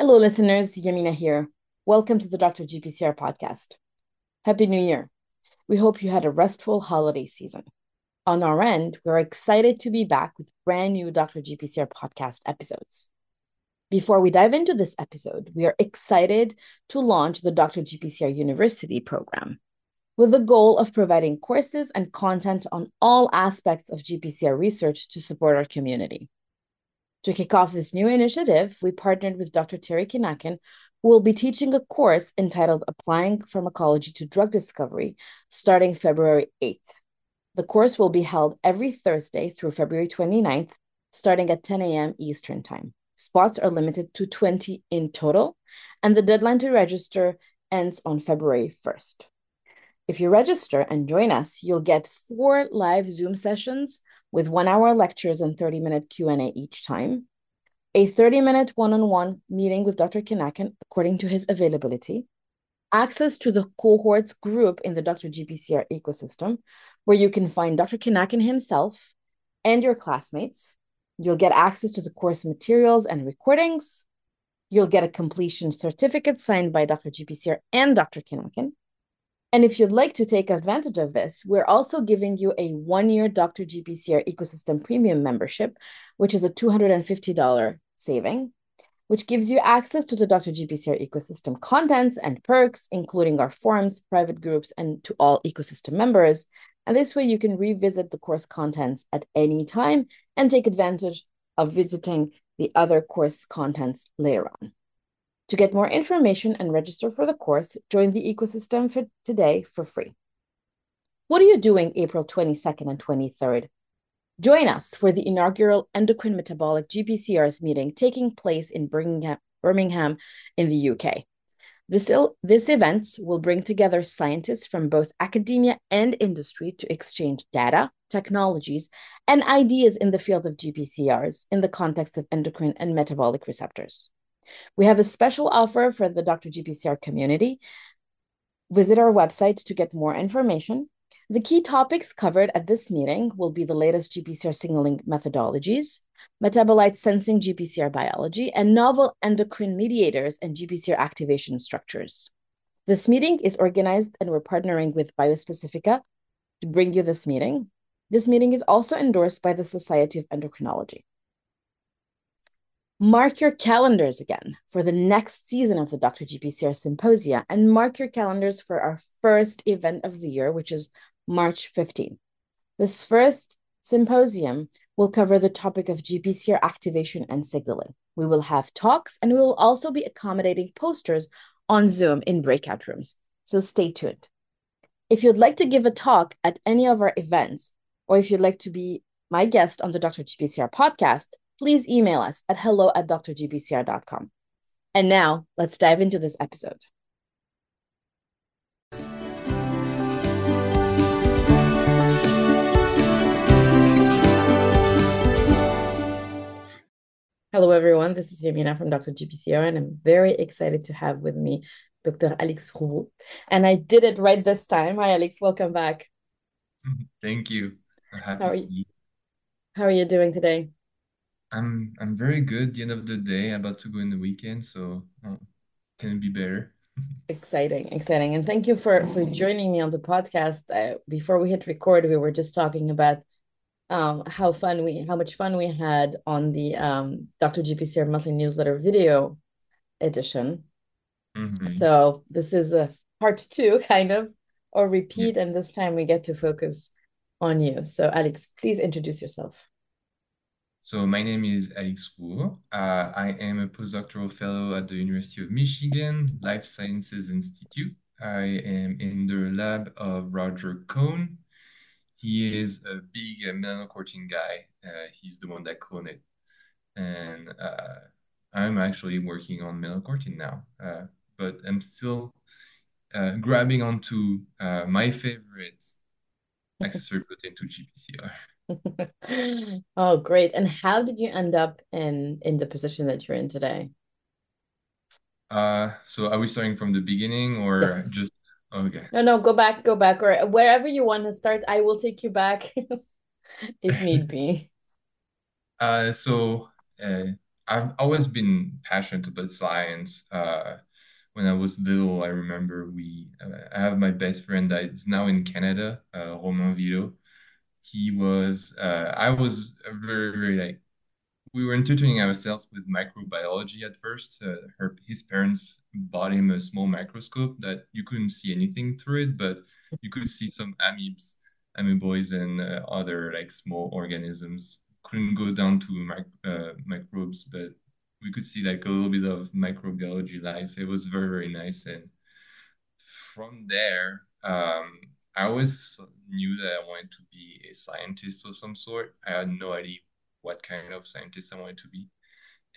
Hello, listeners. Yamina here. Welcome to the Dr. GPCR podcast. Happy New Year. We hope you had a restful holiday season. On our end, we're excited to be back with brand new Dr. GPCR podcast episodes. Before we dive into this episode, we are excited to launch the Dr. GPCR University program with the goal of providing courses and content on all aspects of GPCR research to support our community. To kick off this new initiative, we partnered with Dr. Terry Kenakin, who will be teaching a course entitled Applying Pharmacology to Drug Discovery starting February 8th. The course will be held every Thursday through February 29th, starting at 10 a.m. Eastern Time. Spots are limited to 20 in total, and the deadline to register ends on February 1st. If you register and join us, you'll get four live Zoom sessions with one hour lectures and 30 minute Q&A each time, a 30 minute one-on-one meeting with Dr. Kenakin according to his availability, access to the cohorts group in the Dr. GPCR ecosystem, where you can find Dr. Kenakin himself and your classmates. You'll get access to the course materials and recordings. You'll get a completion certificate signed by Dr. GPCR and Dr. Kenakin. And if you'd like to take advantage of this, we're also giving you a one year Dr. GPCR Ecosystem Premium membership, which is a $250 saving, which gives you access to the Dr. GPCR ecosystem contents and perks, including our forums, private groups, and to all ecosystem members. And this way you can revisit the course contents at any time and take advantage of visiting the other course contents later on. To get more information and register for the course, join the ecosystem for today for free. What are you doing April 22nd and 23rd? Join us for the inaugural Endocrine Metabolic GPCRs meeting taking place in Birmingham, in the UK. This, this event will bring together scientists from both academia and industry to exchange data, technologies, and ideas in the field of GPCRs in the context of endocrine and metabolic receptors. We have a special offer for the Dr. GPCR community. Visit our website to get more information. The key topics covered at this meeting will be the latest GPCR signaling methodologies, metabolite sensing GPCR biology, and novel endocrine mediators and GPCR activation structures. This meeting is organized and we're partnering with Biospecifica to bring you this meeting. This meeting is also endorsed by the Society of Endocrinology. Mark your calendars again for the next season of the Dr. GPCR Symposia and mark your calendars for our first event of the year, which is March 15th. This first symposium will cover the topic of GPCR activation and signaling. We will have talks and we will also be accommodating posters on Zoom in breakout rooms. So stay tuned. If you'd like to give a talk at any of our events, or if you'd like to be my guest on the Dr. GPCR podcast, please email us at hello at drgpcr.com. And now let's dive into this episode. Hello, everyone. This is Yamina from Dr. GPCR, and I'm very excited to have with me Dr. Alix Rouault. And I did it right this time. Hi, Alix. Welcome back. Thank you. How are you? How are you doing today? I'm I'm very good. The end of the day, about to go in the weekend, so uh, can it be better? Exciting, exciting, and thank you for for joining me on the podcast. Uh, before we hit record, we were just talking about um, how fun we, how much fun we had on the um, Dr. GPCR monthly newsletter video edition. Mm-hmm. So this is a part two, kind of, or repeat, yeah. and this time we get to focus on you. So Alix, please introduce yourself. So my name is Alix Rouault. Uh, I am a postdoctoral fellow at the University of Michigan Life Sciences Institute. I am in the lab of Roger Cone. He is a big uh, melanocortin guy. Uh, he's the one that cloned it. And uh, I'm actually working on melanocortin now, uh, but I'm still uh, grabbing onto uh, my favorite accessory protein to GPCR. oh, great. And how did you end up in in the position that you're in today? Uh, so are we starting from the beginning or Yes. just okay? No, no, go back, go back, or wherever you want to start. I will take you back if need be. Uh, so uh, I've always been passionate about science. Uh, when I was little, I remember we, uh, I have my best friend that is now in Canada, uh, Romain Vito. He was, uh, I was very, very like we were entertaining ourselves with microbiology at first. Uh, her his parents bought him a small microscope that you couldn't see anything through it, but you could see some amebs, amoeboids, and uh, other like small organisms. Couldn't go down to mic uh, microbes, but we could see like a little bit of microbiology life. It was very very nice, and from there, um, I always knew that I wanted to be a scientist of some sort. I had no idea what kind of scientist I wanted to be.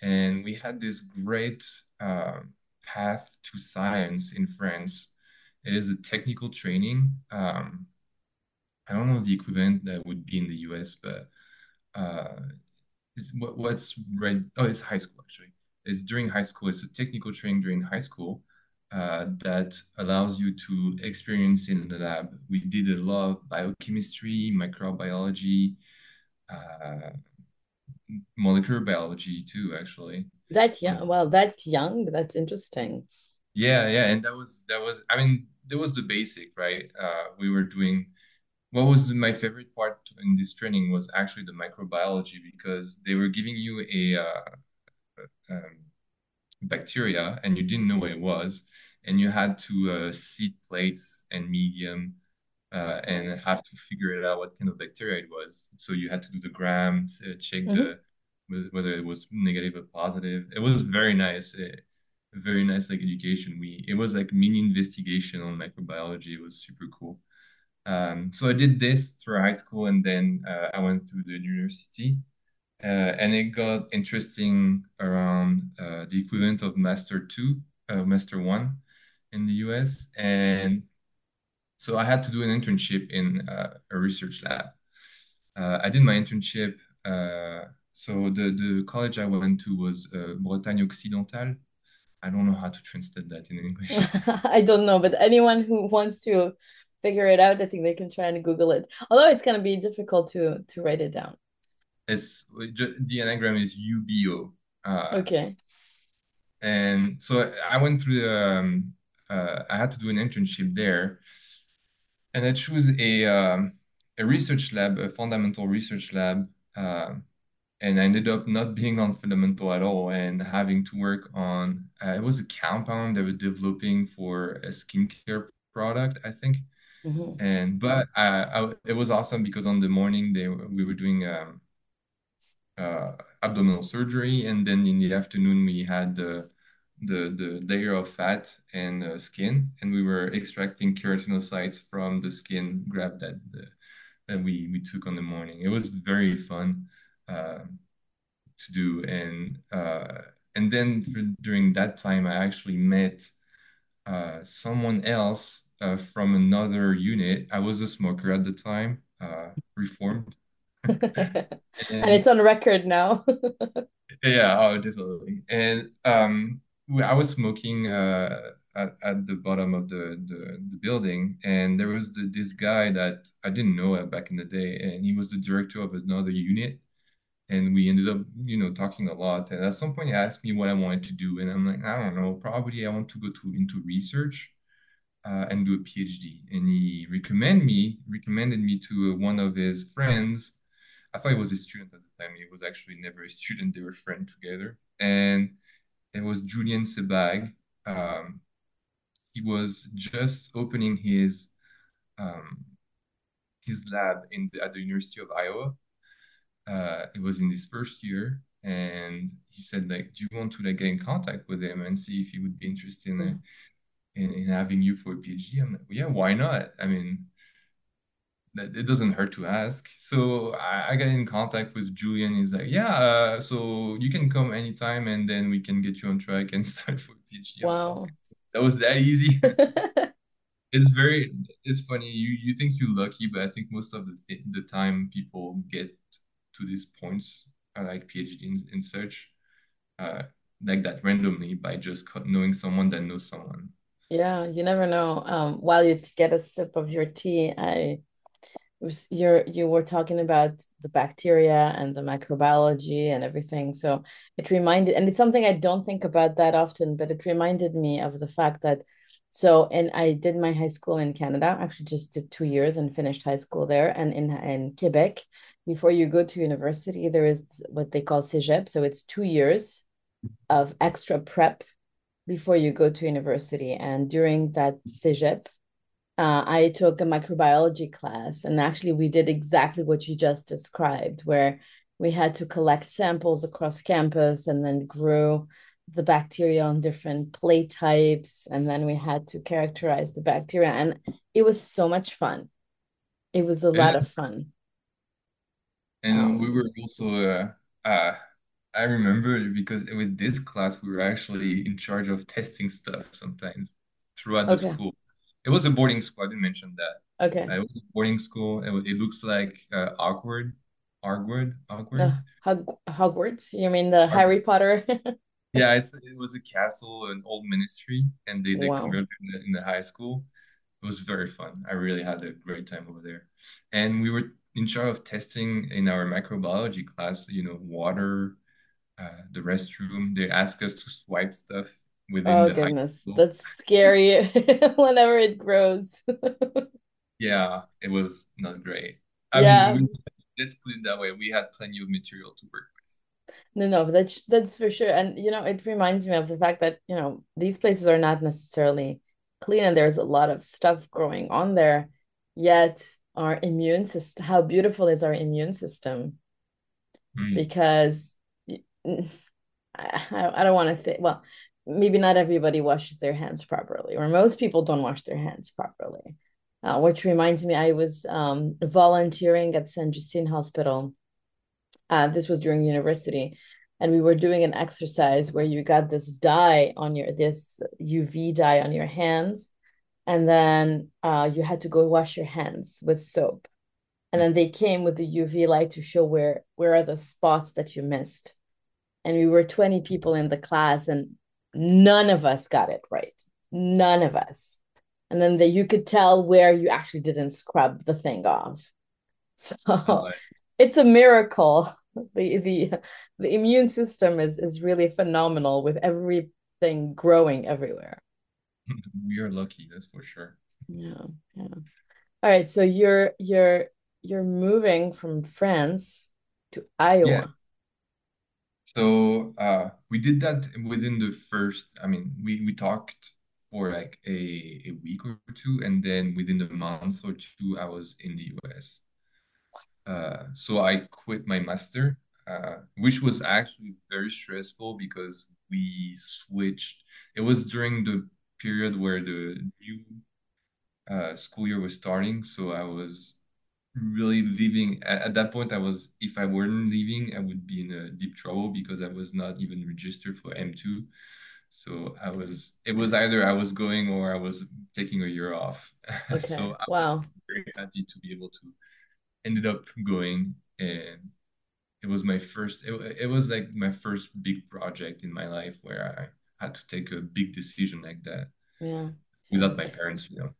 And we had this great uh, path to science in France. It is a technical training. Um, I don't know the equivalent that would be in the US, but uh, what, what's right? Oh, it's high school actually. It's during high school. It's a technical training during high school uh, that allows you to experience in the lab. We did a lot of biochemistry, microbiology, uh, molecular biology too, actually. That young, well, that young, that's interesting. Yeah, yeah, and that was that was. I mean, that was the basic, right? Uh, we were doing. What was my favorite part in this training was actually the microbiology because they were giving you a uh, um, bacteria and you didn't know what it was, and you had to uh, seed plates and medium uh, and have to figure it out what kind of bacteria it was. So you had to do the grams, uh, check mm-hmm. the whether it was negative or positive. It was very nice, uh, very nice like education. We it was like mini investigation on microbiology. It was super cool. Um, so I did this through high school, and then uh, I went to the university, uh, and it got interesting around uh, the equivalent of Master Two, Master One, in the U.S. and so I had to do an internship in uh, a research lab. Uh, I did my internship. Uh, so the, the college I went to was uh, Bretagne Occidentale. I don't know how to translate that in English. I don't know, but anyone who wants to figure it out, I think they can try and Google it. Although it's going to be difficult to to write it down. It's the anagram is UBO. Uh, okay. And so I went through the. Um, uh, I had to do an internship there and I chose a um, a research lab, a fundamental research lab, uh, and I ended up not being on fundamental at all and having to work on. Uh, it was a compound they were developing for a skincare product, I think. Mm-hmm. And but I, I, it was awesome because on the morning they we were doing um, uh, abdominal surgery, and then in the afternoon we had the the, the layer of fat and uh, skin, and we were extracting keratinocytes from the skin graft that the, that we we took on the morning. It was very fun uh, to do, and uh, and then for, during that time, I actually met uh, someone else uh, from another unit. I was a smoker at the time, uh, reformed. and, and it's on record now. yeah, oh, definitely. And um, I was smoking uh, at, at the bottom of the, the, the building, and there was the, this guy that I didn't know back in the day, and he was the director of another unit, and we ended up, you know, talking a lot. And at some point, he asked me what I wanted to do, and I'm like, I don't know, probably I want to go to into research. Uh, and do a PhD. And he recommended me recommended me to one of his friends. I thought he was a student at the time. He was actually never a student. They were friends together. And it was Julien Sebag. Um, he was just opening his um, his lab in the, at the University of Iowa. Uh, it was in his first year, and he said like, "Do you want to like get in contact with him and see if he would be interested in, in, in having you for a PhD?" I'm like, "Yeah, why not? I mean, it doesn't hurt to ask. So I, I got in contact with Julien. He's like, yeah, uh, so you can come anytime and then we can get you on track and start for PhD. Wow. That was that easy. it's very, it's funny. You, you think you're lucky, but I think most of the, the time people get to these points, uh, like PhD in, in search, uh, like that randomly by just knowing someone that knows someone. Yeah, you never know. Um, while you get a sip of your tea, I you're you were talking about the bacteria and the microbiology and everything. So it reminded, and it's something I don't think about that often, but it reminded me of the fact that so and I did my high school in Canada, actually just did two years and finished high school there. And in in Quebec, before you go to university, there is what they call cégep. So it's two years of extra prep before you go to university. And during that cégep, uh, I took a microbiology class, and actually, we did exactly what you just described, where we had to collect samples across campus and then grow the bacteria on different plate types. And then we had to characterize the bacteria. And it was so much fun. It was a And, lot of fun. and we Um, were also uh, uh, I remember because with this class we were actually in charge of testing stuff sometimes throughout the okay. school. It was a boarding school. I didn't mention that. Okay. Uh, it was a boarding school. It, it looks like uh, awkward, awkward, awkward. Uh, Hog Hogwarts, you mean the Awkward. Harry Potter? Yeah, it's it was a castle, an old ministry, and they they Wow. converted in the, in the high school. It was very fun. I really had a great time over there. And we were in charge of testing in our microbiology class, you know, water, uh, the restroom. They asked us to swipe stuff within Oh goodness, that's scary whenever it grows. Yeah, it was not great. I mean, Yeah, we, let's put it that way. We had plenty of material to work with no, no, that's that's for sure. And you know, it reminds me of the fact that, you know, these places are not necessarily clean and there's a lot of stuff growing on there, yet our immune system, how beautiful is our immune system? Mm, Because I, I don't want to say, well, maybe not everybody washes their hands properly, or most people don't wash their hands properly. Uh, which reminds me, I was um, volunteering at Saint Justine Hospital. Uh, this was during university, and we were doing an exercise where you got this dye on your this UV dye on your hands, and then uh, you had to go wash your hands with soap, and then they came with the UV light to show where where are the spots that you missed and we were 20 people in the class and none of us got it right. None of us. And then the, you could tell where you actually didn't scrub the thing off. So it's a miracle. The the the immune system is is really phenomenal with everything growing everywhere. We are lucky, that's for sure. yeah yeah. All right so you're you're you're moving from france to Yeah. So uh, we did that within the first, I mean, we, we talked for like a, a week or two, and then within a month or two, I was in the US. Uh, so I quit my master, uh, which was actually very stressful because we switched. It was during the period where the new uh, school year was starting, so I was really leaving at, at that point I was if I weren't leaving I would be in a deep trouble because I was not even registered for M2 so I was it was either I was going or I was taking a year off. Okay. So I wow. very happy to be able to ended up going and it was my first it, it was like my first big project in my life where I had to take a big decision like that yeah. without my parents you know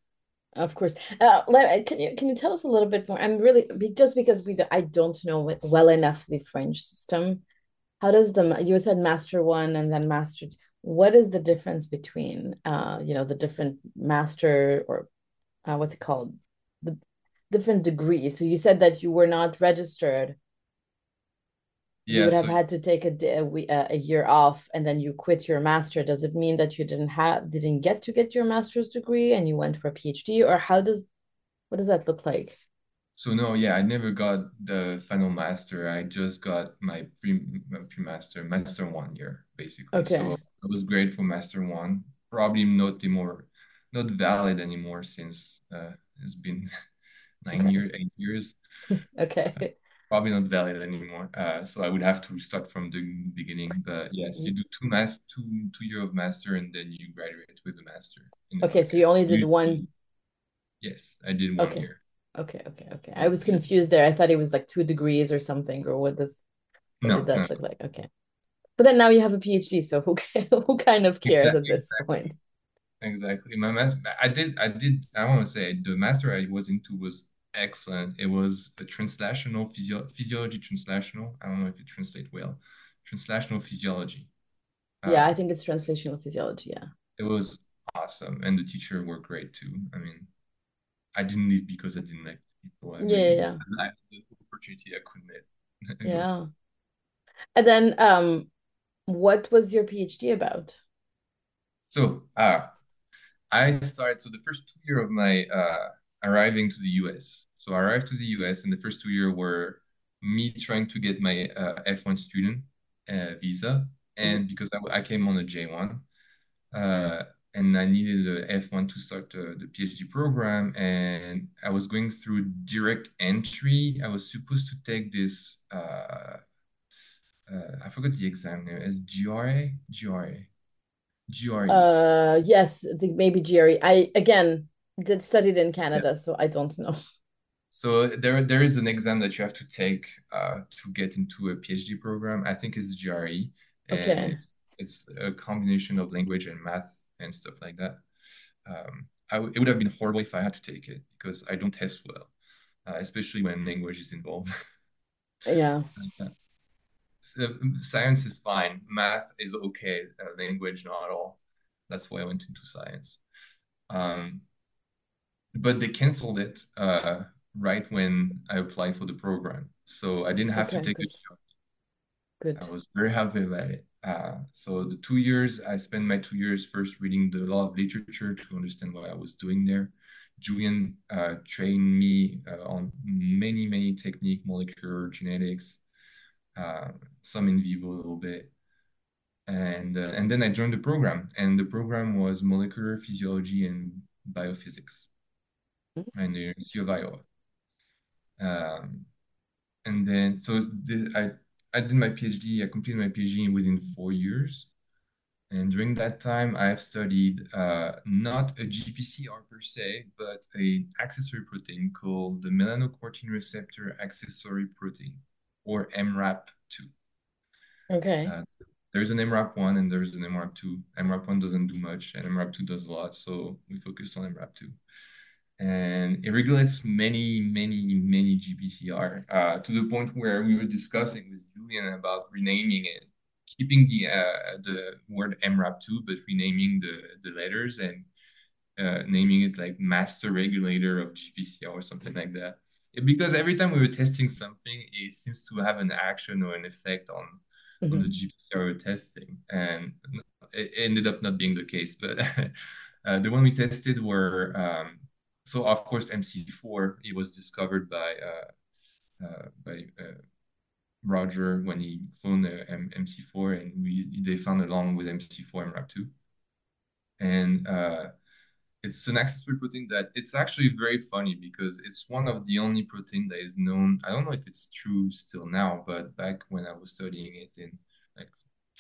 Of course. Uh, let, can you can you tell us a little bit more? I'm really just because we do, I don't know well enough the French system. How does the you said master one and then master? t- What is the difference between uh you know the different master or uh, what's it called the different degrees? So you said that you were not registered. You yeah would have had to take a a, we- uh, a year off and then you quit your master. Does it mean that you didn't have didn't get to get your master's degree and you went for a PhD or how does what does that look like? So no, yeah, I never got the final master. I just got my pre my pre-master, master one year, basically. okay. So it was great for master one. Probably not anymore, not valid anymore since uh, it's been nine Okay. years, eight years. Okay. Probably not valid anymore. Uh, so I would have to start from the beginning. But yes, you do two mas two two year of master, and then you graduate with a master Okay. So you only did one. Yes, I did one Okay. year. Okay. Okay. Okay. I was confused there. I thought it was like two degrees or something, or what does what did No, look like? Okay. But then now you have a PhD, so who who kind of cares at exactly. this point? Exactly. My master, I did, I did, I want to say the master I was into was excellent. It was a translational physio physiology translational. I don't know if it translates well. Translational physiology. Yeah, uh, I think it's translational physiology. Yeah. It was awesome. And the teacher were great too. I mean, I didn't leave because I didn't like people. I yeah, really, yeah. I the opportunity I couldn't Yeah. And then um what was your PhD about? So uh I started so the first two year of my uh arriving to the US. So I arrived to the US and the first two years were me trying to get my uh, F1 student uh, visa. And mm -hmm. because I, I came on a J1, uh, and I needed a F1 to start the, the PhD program. And I was going through direct entry. I was supposed to take this, uh, uh, I forgot the exam name, is? GRE. GRE. Uh, yes, I think maybe GRE. I, again, did studied in Canada, yeah. so I don't know. So there, there is an exam that you have to take uh, to get into a PhD program. I think it's GRE. Okay. It's a combination of language and math and stuff like that. Um, it would have been horrible if I had to take it because I don't test well, uh, especially when language is involved. yeah. so, science is fine. Math is okay. Uh, language, not at all. That's why I went into science. Um, but they canceled it uh, right when I applied for the program. So I didn't have okay, to take good. it. Good. I was very happy about it. Uh, so the two years, I spent my two years first reading the law of literature to understand what I was doing there. Julien uh, trained me uh, on many, many technique, molecular genetics, uh, some in vivo a little bit. And, uh, and then I joined the program, and the program was molecular physiology and biophysics. And University of Um, and then, so this, I I did my PhD, I completed my PhD within four years. And during that time, I have studied uh, not a GPCR per se, but an accessory protein called the melanocortin receptor accessory protein, or MRAP2. Okay. Uh, there's an MRAP1 and there's an MRAP2. MRAP1 doesn't do much, and MRAP2 does a lot, so we focused on MRAP2 and it regulates many, many, many GPCR uh, to the point where we were discussing with Julien about renaming it, keeping the uh, the word MRAP2, but renaming the the letters and uh, naming it like master regulator of GPCR or something like that. It, because every time we were testing something, it seems to have an action or an effect on mm -hmm. on the mm-hmm. GPCR we're testing, and it ended up not being the case. But uh, the one we tested were um, so of course MC4 it was discovered by uh, uh, by uh, Roger when he cloned M MC4 and we they found along with MC4 MRAP2 and uh, it's an accessory protein that it's actually very funny because it's one of the only protein that is known I don't know if it's true still now but back when I was studying it in like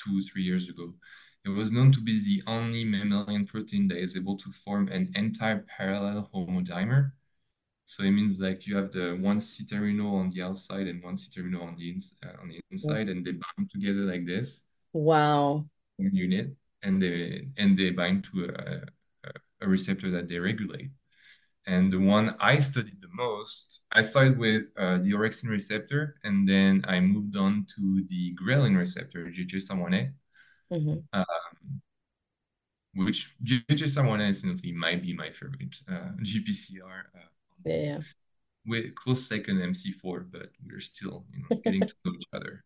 two three years ago it was known to be the only mammalian protein that is able to form an anti-parallel homodimer. So it means like you have the one C-terminal on the outside and one C-terminal on the ins uh, on the inside, and they bind together like this. Wow. Unit, and they and they bind to a, a, a receptor that they regulate. And the one I studied the most, I started with uh, the orexin receptor, and then I moved on to the ghrelin receptor, GHS1A. Mm-hmm. Um, which GHS1 instantly might be my favorite uh, GPCR. Uh, yeah. With close second MC4, but we're still you know getting to know each other.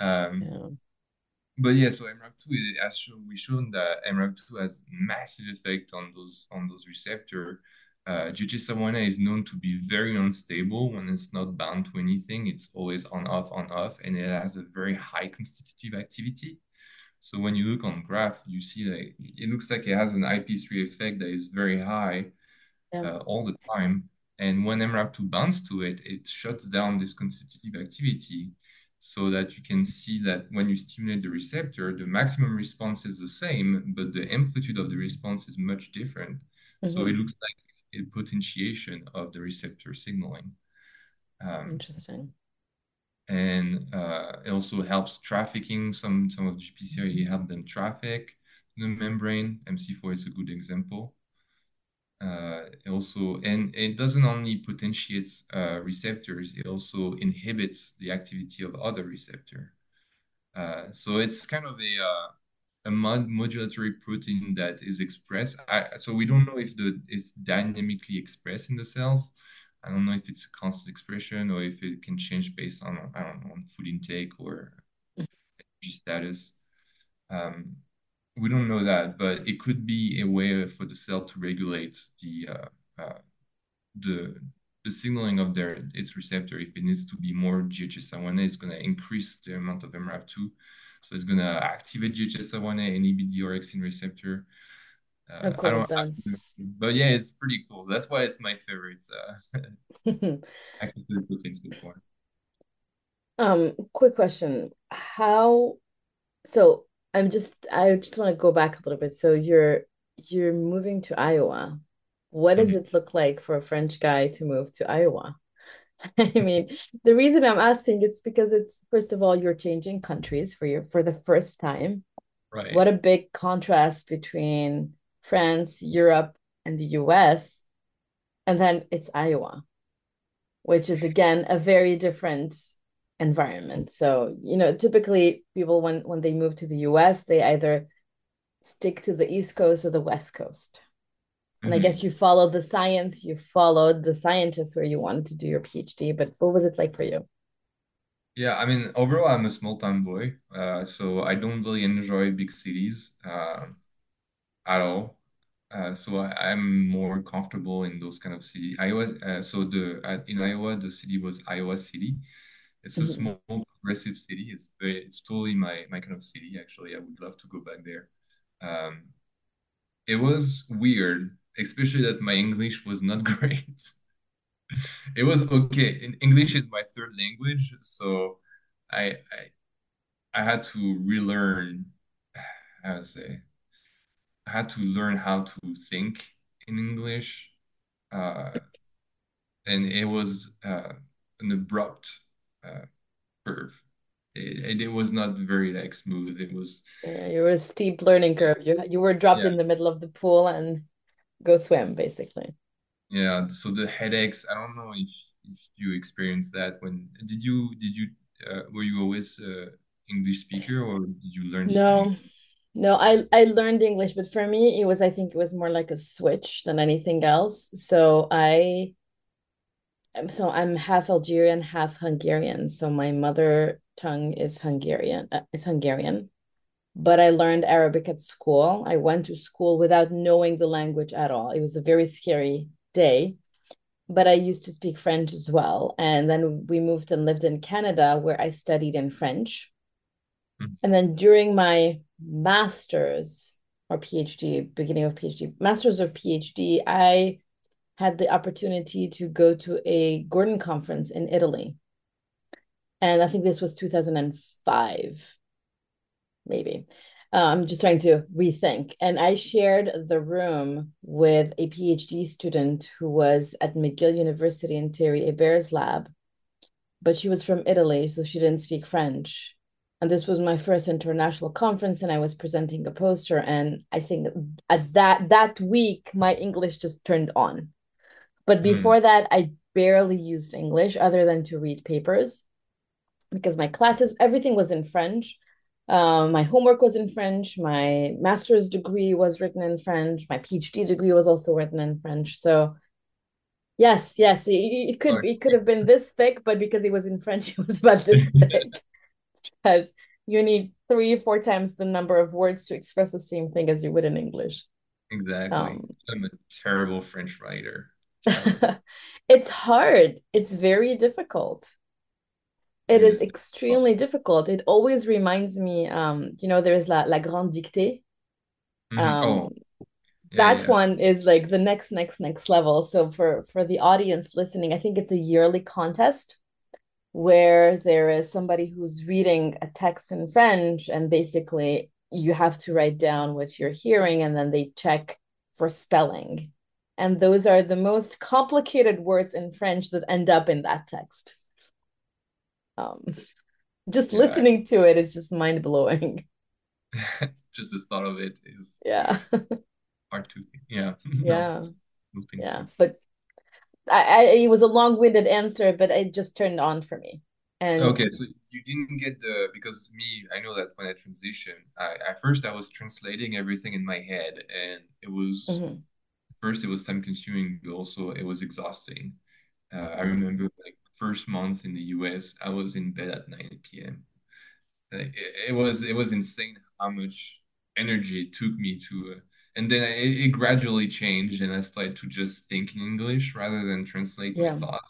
Um, yeah. But yeah, so MRAP2 has shown we shown that MRAP2 has massive effect on those on those receptor. Uh, GHS1A is known to be very unstable when it's not bound to anything. It's always on off on off, and it has a very high constitutive activity. So when you look on graph, you see that it looks like it has an IP3 effect that is very high yeah. uh, all the time. And when MRAP2 binds to it, it shuts down this constitutive activity so that you can see that when you stimulate the receptor, the maximum response is the same, but the amplitude of the response is much different. Mm -hmm. So it looks like a potentiation of the receptor signaling. Um, Interesting and uh, it also helps trafficking. Some some of GPCR You help them traffic the membrane. MC4 is a good example. Uh, also, and it doesn't only potentiate uh, receptors, it also inhibits the activity of other receptor. Uh, so it's kind of a uh, a mod modulatory protein that is expressed. I, so we don't know if the it's dynamically expressed in the cells. I don't know if it's a constant expression or if it can change based on I don't know on food intake or energy status. Um, we don't know that, but it could be a way for the cell to regulate the uh, uh, the the signaling of their its receptor. If it needs to be more GHS1A, it's going to increase the amount of MRAP2. So it's going to activate GHS1A, inhibit the orexin receptor. Uh, Of I I, but yeah, it's pretty cool. That's why it's my favorite uh, the protein so. Um, quick question. How, so I'm just I just want to go back a little bit. So you're you're moving to Iowa. What does Mhm. it look like for a French guy to move to Iowa? I mean, the reason I'm asking is because it's first of all, you're changing countries for your for the first time. Right. What a big contrast between France, Europe, and the US. And then it's Iowa, which is again a very different environment. So, you know, typically people when when they move to the US, they either stick to the East Coast or the West Coast. And I guess you followed the science, you followed the scientists where you wanted to do your PhD, but what was it like for you? Yeah, I mean, overall, I'm a small town boy, uh, so I don't really enjoy big cities uh, at all. Uh, so I, I'm more comfortable in those kind of city. Iowa, uh, so the in Iowa, the city was Iowa City. It's a Mhm. small, progressive city. It's very, it's totally my my kind of city. Actually, I would love to go back there. Um, it was weird, especially that my English was not great. It was okay. In English is my third language, so I I, I had to relearn, how to say, I had to learn how to think in English. Uh, and it was uh, an abrupt uh, curve. It, it, was not very like smooth. It was, Yeah, you were a steep learning curve. You you were dropped yeah, in the middle of the pool and go swim, basically. yeah. So the headaches, I don't know if if you experienced that when did you did you uh, were you always uh, English speaker or did you learn No. speak No, I I learned English, but for me it was I think it was more like a switch than anything else. So I so I'm half Algerian, half Hungarian. So my mother tongue is Hungarian, uh, is Hungarian. But I learned Arabic at school. I went to school without knowing the language at all. It was a very scary day, but I used to speak French as well. And then we moved and lived in Canada where I studied in French. Mhm. And then during my master's or PhD, beginning of PhD, master's of PhD, I had the opportunity to go to a Gordon conference in Italy. And I think this was 2005, maybe. Uh, I'm just trying to rethink. And I shared the room with a PhD student who was at McGill University in Terry Hebert's lab, but she was from Italy, so she didn't speak French. And this was my first international conference, and I was presenting a poster. And I think at that that week, my English just turned on. But Mhm. before that, I barely used English other than to read papers because my classes, everything was in French. Um, my homework was in French. My master's degree was written in French. My PhD degree was also written in French. So yes, yes, it, it could it could have been this thick, but because it was in French, it was about this thick. Because you need three, four times the number of words to express the same thing as you would in English. Exactly. Um, I'm a terrible French writer. It's hard. It's very difficult. It It is is. extremely difficult. It always reminds me, um, you know, there's la, la Grande Dictée. Mhm. Um, Oh, yeah, that yeah. one is like the next, next, next level. So for for the audience listening, I think it's a yearly contest where there is somebody who's reading a text in French, and basically you have to write down what you're hearing, and then they check for spelling. And those are the most complicated words in French that end up in that text. Um, just Yeah. listening to it is just mind blowing. Just the thought of it is Yeah. hard to, yeah. Yeah. Yeah. But I, I it was a long-winded answer, but it just turned on for me. And Okay, so you didn't get the because me, I know that when I transition, I at first I was translating everything in my head, and it was mhm, first it was time consuming, but also it was exhausting. Uh, I remember like first month in the US, I was in bed at 9 p.m. Like, it, it was it was insane how much energy it took me to, uh, and then it, it gradually changed, and I started to just think in English rather than translate my yeah, thoughts.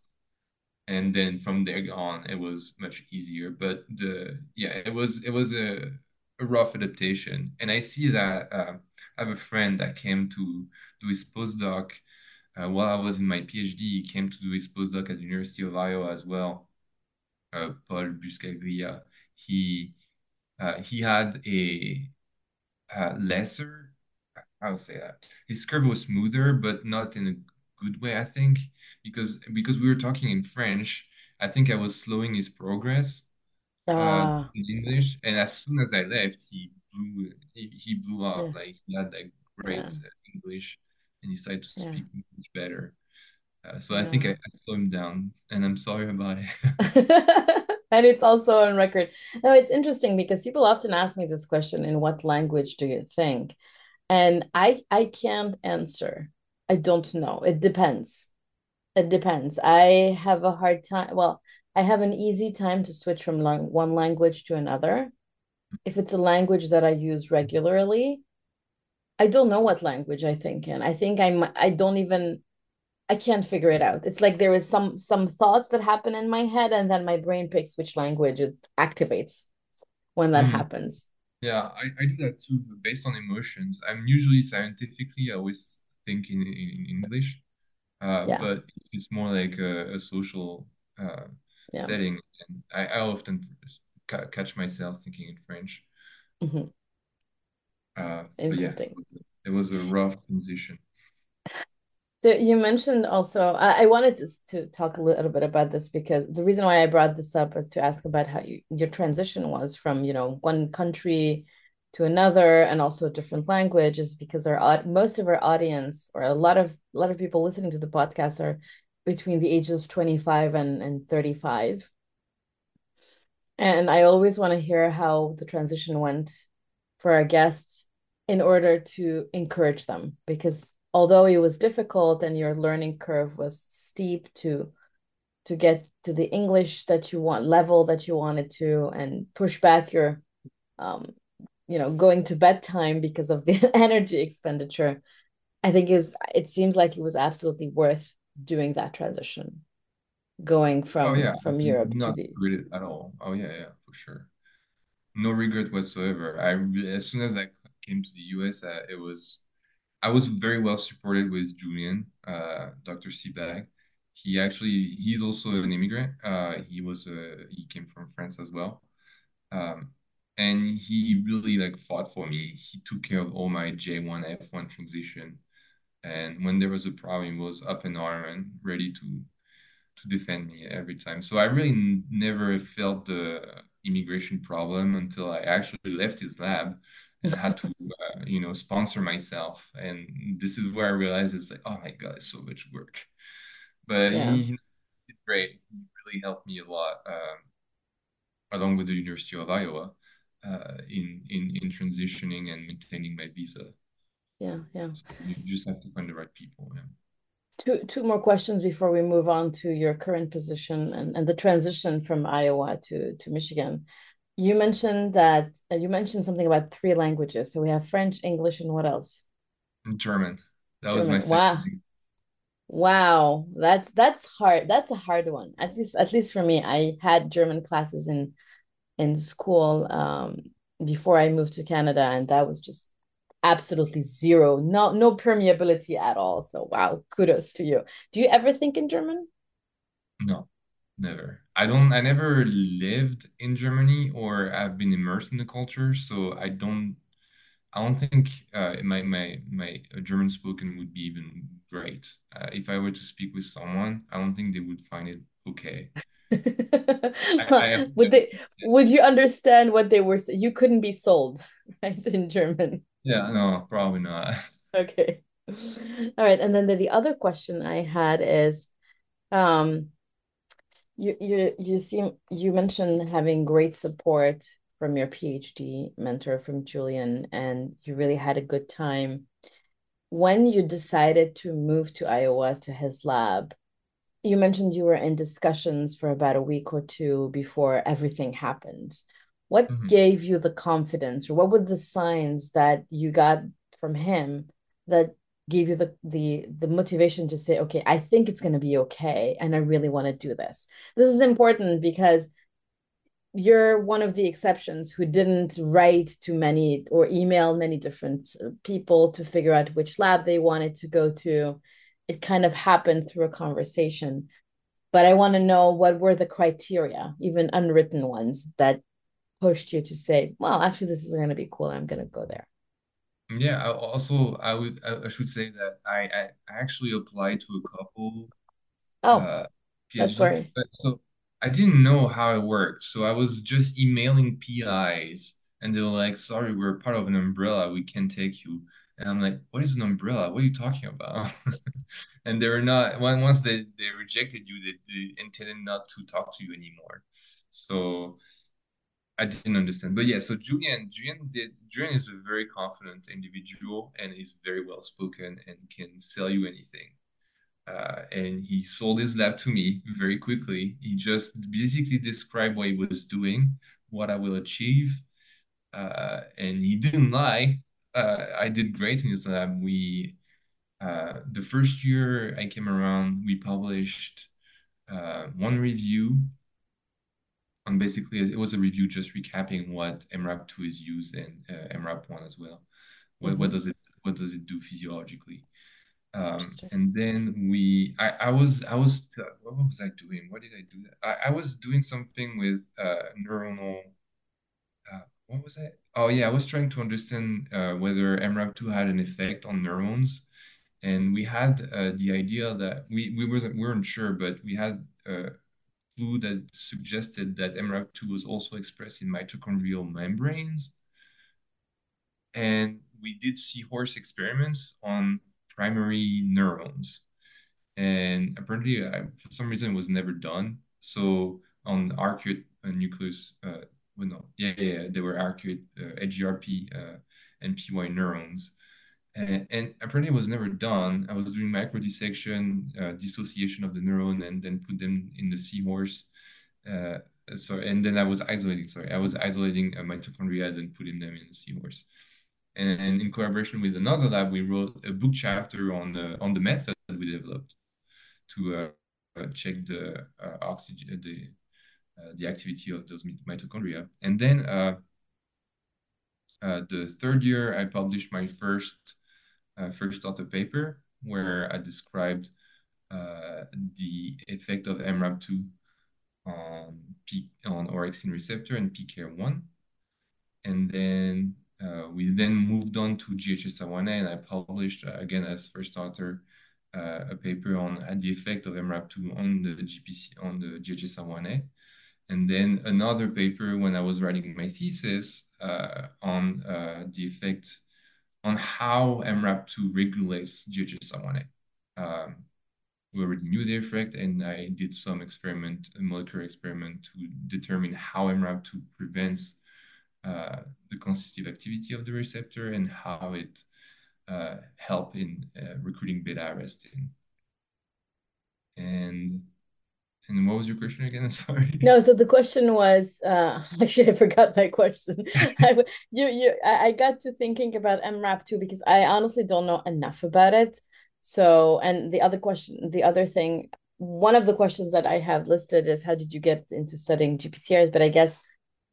And then from there on it was much easier but the yeah it was it was a, a rough adaptation. And i see that uh, i have a friend that came to do his postdoc uh, while i was in my phd he came to do his postdoc at the university of iowa as well uh, paul buscaglia. He uh, he had a, a lesser I would say that his curve was smoother, but not in a good way, I think, because because we were talking in French, I think I was slowing his progress uh ah, in English, and as soon as I left, he blew he, he blew up. yeah, Like he had like yeah, great uh, English, and he started to yeah, speak much better. Uh, so I think I, yeah. I slowed him down, and I'm sorry about it. And it's also on record. Now, it's interesting because people often ask me this question, in what language do you think? And I I can't answer. I don't know. It depends. It depends. I have a hard time. Well, I have an easy time to switch from lang one language to another. If it's a language that I use regularly, I don't know what language I think in. I think I'm I don't even I can't figure it out. It's like there is some some thoughts that happen in my head and then my brain picks which language it activates when that Mm. happens. Yeah, I, I do that too, based on emotions. I'm usually scientifically, I always think in, in, English. uh, Yeah. but it's more like a, a social uh, Yeah. setting. And I, I often ca catch myself thinking in French. Mhm. Uh, but yeah, Interesting. it was a rough transition. So you mentioned also, I, wanted to, to talk a little bit about this because the reason why I brought this up is to ask about how you, your transition was from, you know, one country to another and also a different language is because our most of our audience or a lot of a lot of people listening to the podcast are between the ages of 25 and, and 35. And I always want to hear how the transition went for our guests in order to encourage them because although it was difficult and your learning curve was steep to to get to the English that you want level that you wanted to and push back your um you know going to bedtime because of the energy expenditure I think it was it seems like it was absolutely worth doing that transition going Oh from yeah, from Europe to not the regret at all. Oh yeah, yeah, for sure. No regret whatsoever. I as soon as I came to the US, uh, it was I was very well supported with Julien, uh, Dr. Sebag. He actually he's also an immigrant. Uh, he was uh, he came from France as well. Um, and he really like fought for me. He took care of all my J1 F1 transition. And when there was a problem, he was up in arm and ready to to defend me every time. So I really never felt the immigration problem until I actually left his lab had to, uh, you know, sponsor myself. And this is where I realized it's like, oh my God, it's so much work. But yeah he, he did great. He really helped me a lot, um, along with the University of Iowa, uh, in, in in transitioning and maintaining my visa. yeah yeah So you just have to find the right people. Yeah. Two two more questions before we move on to your current position and, and the transition from Iowa to, to Michigan. You mentioned that uh, you mentioned something about three languages. So we have French, English, and what else? German. That was my Wow. Wow. That's that's hard. That's a hard one. At least at least for me. I had German classes in in school um before I moved to Canada and that was just absolutely zero. No no permeability at all. So wow, kudos to you. Do you ever think in German? No, never. I don't, I never lived in Germany or I've been immersed in the culture, so I don't, I don't think uh, my my my uh, German spoken would be even great. Uh, if I were to speak with someone, I don't think they would find it okay. I, I would they would you understand what they were you couldn't be sold right in German yeah, no, probably not. okay All right. And then the, the other question I had is um you you you seem you mentioned having great support from your PhD mentor from Julien and you really had a good time. When you decided to move to Iowa to his lab, you mentioned you were in discussions for about a week or two before everything happened. What Mhm. gave you the confidence, or what were the signs that you got from him that gave you the the the motivation to say, okay, I think it's going to be okay, and I really want to do this. This is important because you're one of the exceptions who didn't write to many or email many different uh, people to figure out which lab they wanted to go to. It kind of happened through a conversation. But I want to know what were the criteria, even unwritten ones, that pushed you to say, well, actually, this is going to be cool. I'm going to go there. Yeah, I also I would I, I should say that I, I actually applied to a couple Oh, uh that's PhD, but so I didn't know how it worked. So I was just emailing PIs and they were like, sorry, we're part of an umbrella, we can't take you. And I'm like, what is an umbrella? What are you talking about? And they're not when once they, they rejected you, they, they intended not to talk to you anymore. So I didn't understand. But yeah, so Julien, Julien did Julien is a very confident individual and is very well spoken and can sell you anything. Uh, and he sold his lab to me very quickly. He just basically described what he was doing, what I will achieve, uh, and he didn't lie. Uh, I did great in his lab. We uh, the first year I came around, we published uh, one review and basically it was a review just recapping what MRAP2 is used in uh, MRAP1 as well. What what Mm-hmm. does it what does it do physiologically? Um, and then we I, I was I was what was I doing? What did I do? I, I was doing something with uh, neuronal uh, what was it? Oh yeah, I was trying to understand uh, whether MRAP2 had an effect on neurons. And we had uh, the idea that we, we wasn't we weren't sure, but we had uh, clue that suggested that MRAP2 was also expressed in mitochondrial membranes. And we did Seahorse experiments on primary neurons. And apparently, I, for some reason, it was never done. So on arcuate uh, nucleus, uh, well, no, yeah, yeah, yeah, they were arcuate uh, AgRP uh, and PY neurons. And, and apparently it was never done. I was doing microdissection, uh, dissociation of the neuron, and then put them in the seahorse. Uh, so and then I was isolating. Sorry, I was isolating a mitochondria and putting them in the seahorse. And in collaboration with another lab, we wrote a book chapter on the on the method that we developed to uh, uh, check the uh, oxygen, the uh, the activity of those mitochondria. And then uh, uh, the third year, I published my first uh, first author paper where I described uh, the effect of MRAP2 on P on orexin receptor and PKR1. And then uh, we then moved on to GHSR1A, and I published uh, again as first author uh, a paper on the effect of MRAP2 on the GPC on the GHSR1A. And then another paper when I was writing my thesis uh, on uh, the effect on how MRAP2 regulates GHSR1A. Um, we already knew the effect, and I did some experiment, a molecular experiment, to determine how MRAP2 prevents uh, the constitutive activity of the receptor and how it uh, help in uh, recruiting beta arrestin. And and what was your question again? Sorry. No, so the question was uh actually I forgot that question. I you you I got to thinking about MRAP2 because I honestly don't know enough about it. So and the other question the other thing one of the questions that I have listed is how did you get into studying GPCRs? But I guess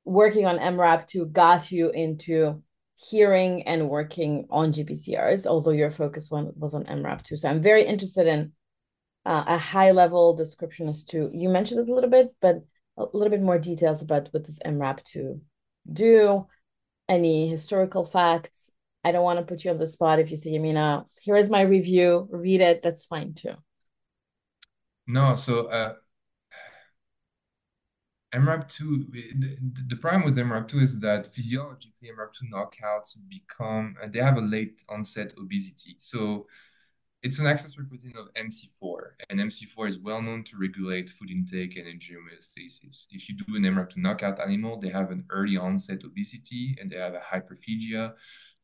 working on MRAP2 got you into hearing and working on GPCRs, although your focus one was on MRAP2. So I'm very interested in uh, a high level description as to you mentioned it a little bit, but a little bit more details about what does MRAP2 do, any historical facts. I don't want to put you on the spot if you say, Yamina, here is my review, read it, that's fine too. No, so uh, MRAP2, the, the problem with MRAP2 is that physiologically MRAP2 knockouts become, they have a late onset obesity. So it's an accessory protein of MC4, and MC4 is well known to regulate food intake and energy homeostasis. If you do an MRAP2 knockout animal, they have an early onset obesity and they have a hyperphagia,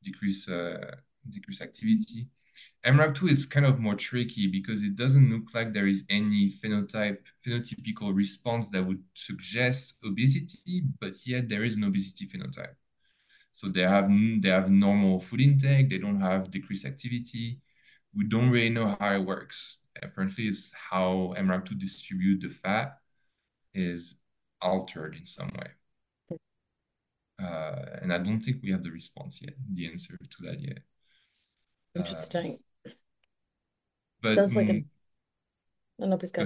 decrease uh, decrease activity. MRAP2 is kind of more tricky because it doesn't look like there is any phenotype phenotypical response that would suggest obesity, but yet there is an obesity phenotype. So they have they have normal food intake, they don't have decreased activity we don't really know how it works. Apparently, it's how MRAP2 distribute the fat is altered in some way. Uh, and I don't think we have the response yet, the answer to that yet. Interesting. Uh, but sounds like a. Mm, no, no, please go.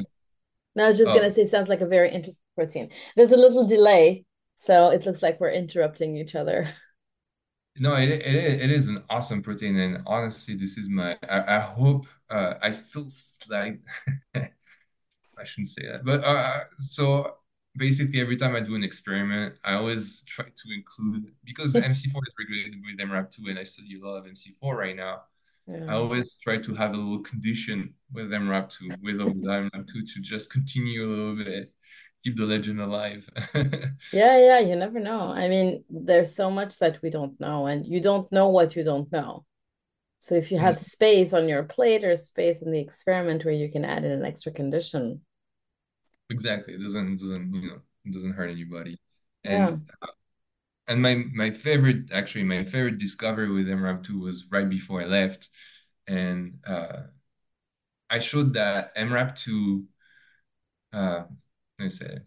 No, I was just oh. gonna say, sounds like a very interesting protein. There's a little delay, so it looks like we're interrupting each other. No, it, it, it is an awesome protein. And honestly, this is my, I, I hope uh, I still slide. I shouldn't say that. But uh, so basically, every time I do an experiment, I always try to include, because MC4 is regulated with MRAP2 and I study a lot of MC4 right now. Yeah. I always try to have a little condition with MRAP2, with or without MRAP2 to just continue a little bit keep the legend alive. yeah, yeah, you never know. I mean, there's so much that we don't know, and you don't know what you don't know. So if you have yeah. space on your plate or space in the experiment where you can add in an extra condition. Exactly. It doesn't doesn't you know it doesn't hurt anybody. And yeah. uh, and my my favorite actually my favorite discovery with MRAP2 was right before I left. And uh I showed that MRAP2 uh I say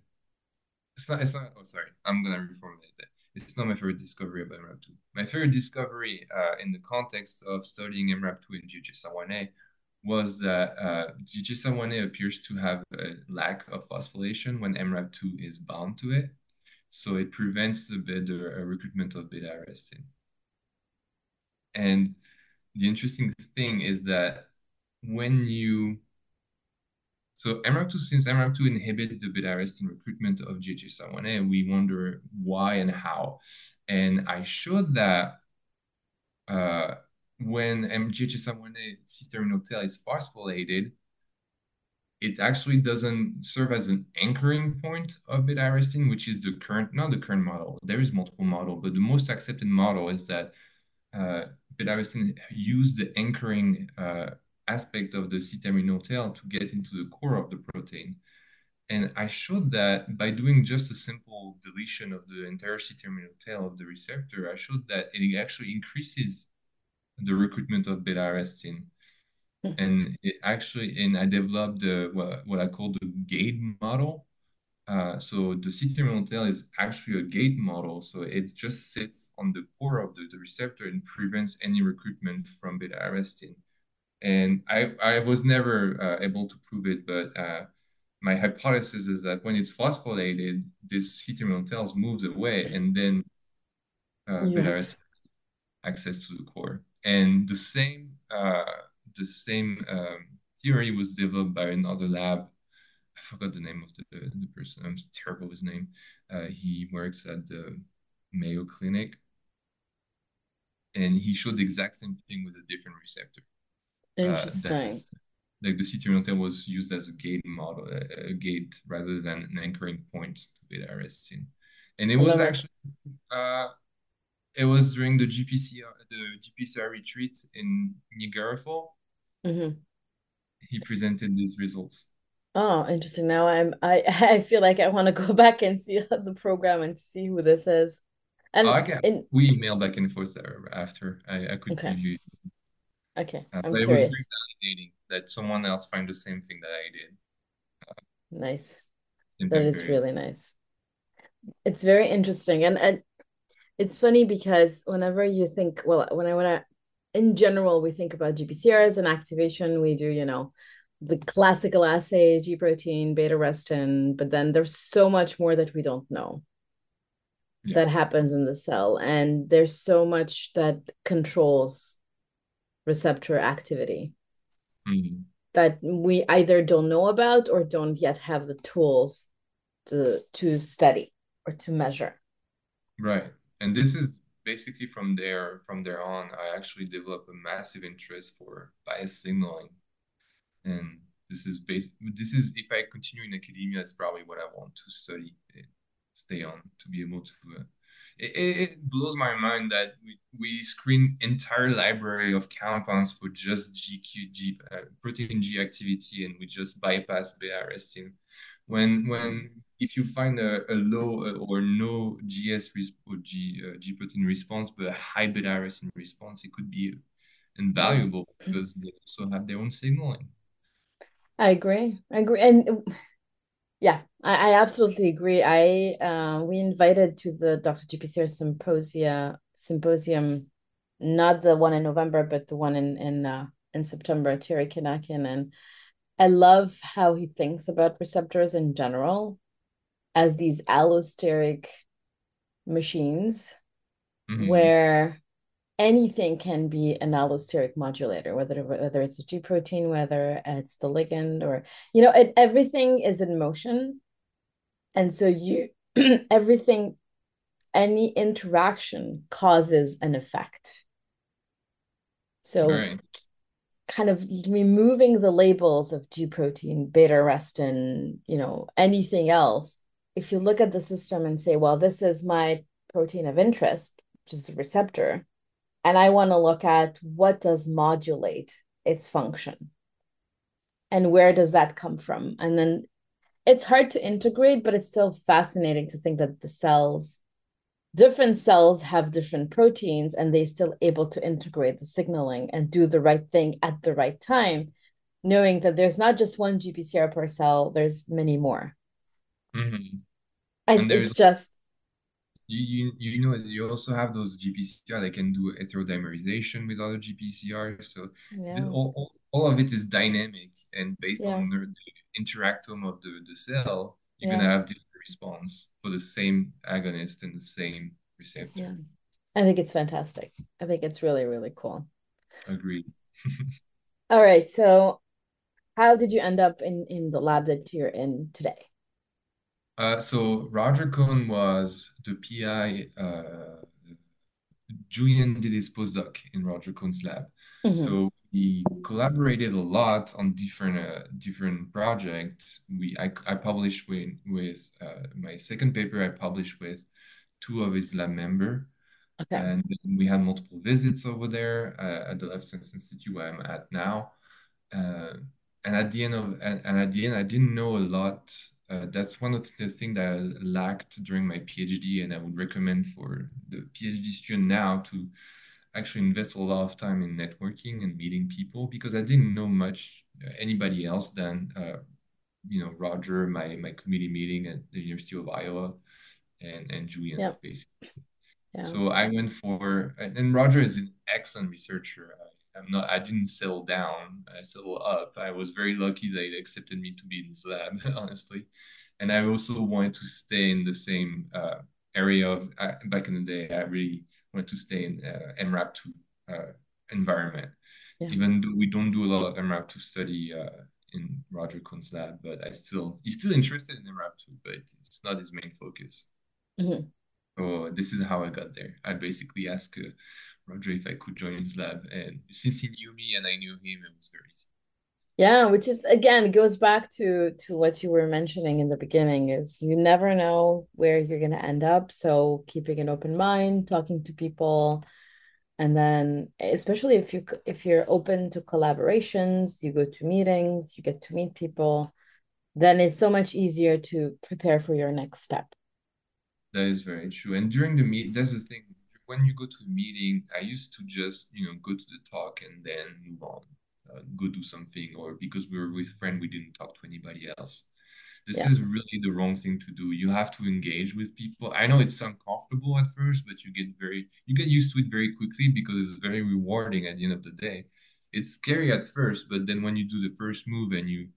it's not. It's not. Oh, sorry. I'm gonna reformulate that. It's not my favorite discovery about MRAP2. My favorite discovery uh, in the context of studying MRAP2 in GHSR1A was that uh, GHSR1A appears to have a lack of phosphorylation when MRAP2 is bound to it. So it prevents the better uh, recruitment of beta arrestin. And the interesting thing is that when you so MRAP2, since MRAP2 inhibits the beta-arrestin recruitment of GHSR1A, we wonder why and how. And I showed that uh, when GHSR1A C-terminal tail is phosphorylated, it actually doesn't serve as an anchoring point of beta-arrestin, which is the current, not the current model. There is multiple model, but the most accepted model is that uh, use the anchoring uh, aspect of the C-terminal tail to get into the core of the protein. And I showed that by doing just a simple deletion of the entire C-terminal tail of the receptor, I showed that it actually increases the recruitment of beta-arrestin. Mm-hmm. And it actually, and I developed the, what, what I call the gate model. Uh, so the C-terminal tail is actually a gate model. So it just sits on the core of the, the receptor and prevents any recruitment from beta-arrestin and I, I was never uh, able to prove it, but uh, my hypothesis is that when it's phosphorylated, this C-terminal tails moves away, and then uh, yeah. access to the core. And the same uh, the same um, theory was developed by another lab. I forgot the name of the, the person. I'm terrible with his name. Uh, he works at the Mayo Clinic, and he showed the exact same thing with a different receptor. Interesting. Uh, like the city CT was used as a gate model, a, a, gate rather than an anchoring point to beta arrestin. And it was actually uh, it was during the GPCR the GPCR retreat in Niagara. Mm-hmm. He presented these results. Oh, interesting. Now I'm I I feel like I want to go back and see the program and see who this is. And oh, I can, in, we email back and forth there after. I, I could okay. give you Okay, uh, I'm but curious. It was very validating that someone else found the same thing that I did. Uh, nice. That is really nice. It's very interesting, and, and it's funny because whenever you think, well, when I when I, in general, we think about GPCR as an activation. We do, you know, the classical assay, G protein, beta arrestin, but then there's so much more that we don't know. Yeah. That happens in the cell, and there's so much that controls receptor activity mm-hmm. that we either don't know about or don't yet have the tools to to study or to measure right and this is basically from there from there on, I actually developed a massive interest for bias signaling, and this is based. This is if I continue in academia, it's probably what I want to study, eh, stay on to be able to. Uh, it, it blows my mind that we, we screen entire library of compounds for just GQ, G, uh, protein G activity, and we just bypass beta arrestin. When when if you find a, a low uh, or no GS or G uh, G protein response, but a high beta arrestin response, it could be invaluable because they also have their own signaling. I agree. I agree. And yeah, I, I absolutely agree. I uh, we invited to the Dr. GPCR symposia symposium, not the one in November, but the one in in uh, in September, Terry Kenakin. And I love how he thinks about receptors in general as these allosteric machines mm-hmm. where anything can be an allosteric modulator, whether whether it's a G protein, whether it's the ligand, or you know, it, everything is in motion, and so you everything, any interaction causes an effect. So, right. kind of removing the labels of G protein, beta arrestin, you know, anything else. If you look at the system and say, well, this is my protein of interest, which is the receptor, and I want to look at what does modulate its function and where does that come from? And then it's hard to integrate, but it's still fascinating to think that the cells, different cells have different proteins and they're still able to integrate the signaling and do the right thing at the right time, knowing that there's not just one GPCR per cell, there's many more. Mm-hmm. And, it's just you, you you know you also have those GPCR that can do heterodimerization with other GPCR. So yeah. all, all, all of it is dynamic and based yeah. on the, interactome of the, the cell, you're yeah. gonna have different response for the same agonist and the same receptor. Yeah. I think it's fantastic. I think it's really, really cool. Agreed. all right. So how did you end up in, in the lab that you're in today? Uh, so Roger Cone was the PI. Uh, Julien did his postdoc in Roger Cone's lab. Mm-hmm. So we collaborated a lot on different uh, different projects. We I, I published with with uh, my second paper. I published with two of his lab member, okay. and we had multiple visits over there uh, at the Life Science Institute where I'm at now. Uh, and at the end of and, and at the end, I didn't know a lot uh, that's one of the things that I lacked during my PhD, and I would recommend for the PhD student now to actually invest a lot of time in networking and meeting people because I didn't know much uh, anybody else than uh, you know Roger, my my committee meeting at the University of Iowa, and and Julien yep. basically. Yeah. So I went for and Roger is an excellent researcher. I'm not. I didn't settle down. I settled up. I was very lucky that they accepted me to be in this lab, honestly. And I also wanted to stay in the same uh, area of uh, back in the day. I really wanted to stay in uh, MRAP two uh, environment, yeah. even though we don't do a lot of MRAP two study uh, in Roger Cone's lab. But I still he's still interested in MRAP two, but it's not his main focus. Mm-hmm. So this is how I got there. I basically asked uh, Roger if I could join his lab. And since he knew me and I knew him, it was very easy. Yeah, which is again goes back to to what you were mentioning in the beginning is you never know where you're going to end up. So keeping an open mind, talking to people, and then especially if you if you're open to collaborations, you go to meetings, you get to meet people, then it's so much easier to prepare for your next step. That is very true. And during the meet, that's the thing when you go to a meeting, I used to just, you know, go to the talk and then move on, uh, go do something, or because we were with friend, we didn't talk to anybody else. This yeah. is really the wrong thing to do. You have to engage with people. I know it's uncomfortable at first, but you get very, you get used to it very quickly because it's very rewarding at the end of the day. It's scary at first, but then when you do the first move and you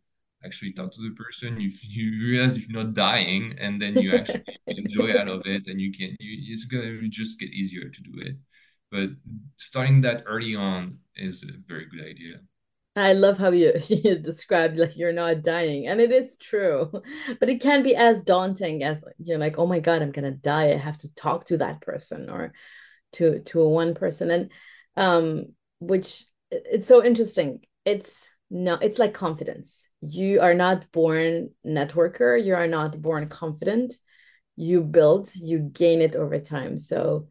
actually talk to the person. You you realize you're not dying and then you actually enjoy out of it and you can you it's gonna just get easier to do it. But starting that early on is a very good idea. I love how you, you described like you're not dying, and it is true, but it can be as daunting as you're like, oh my god, I'm gonna die. I have to talk to that person or to to a one person. And um which it's so interesting. It's no it's like confidence you are not born networker. You are not born confident. You build you gain it over time. So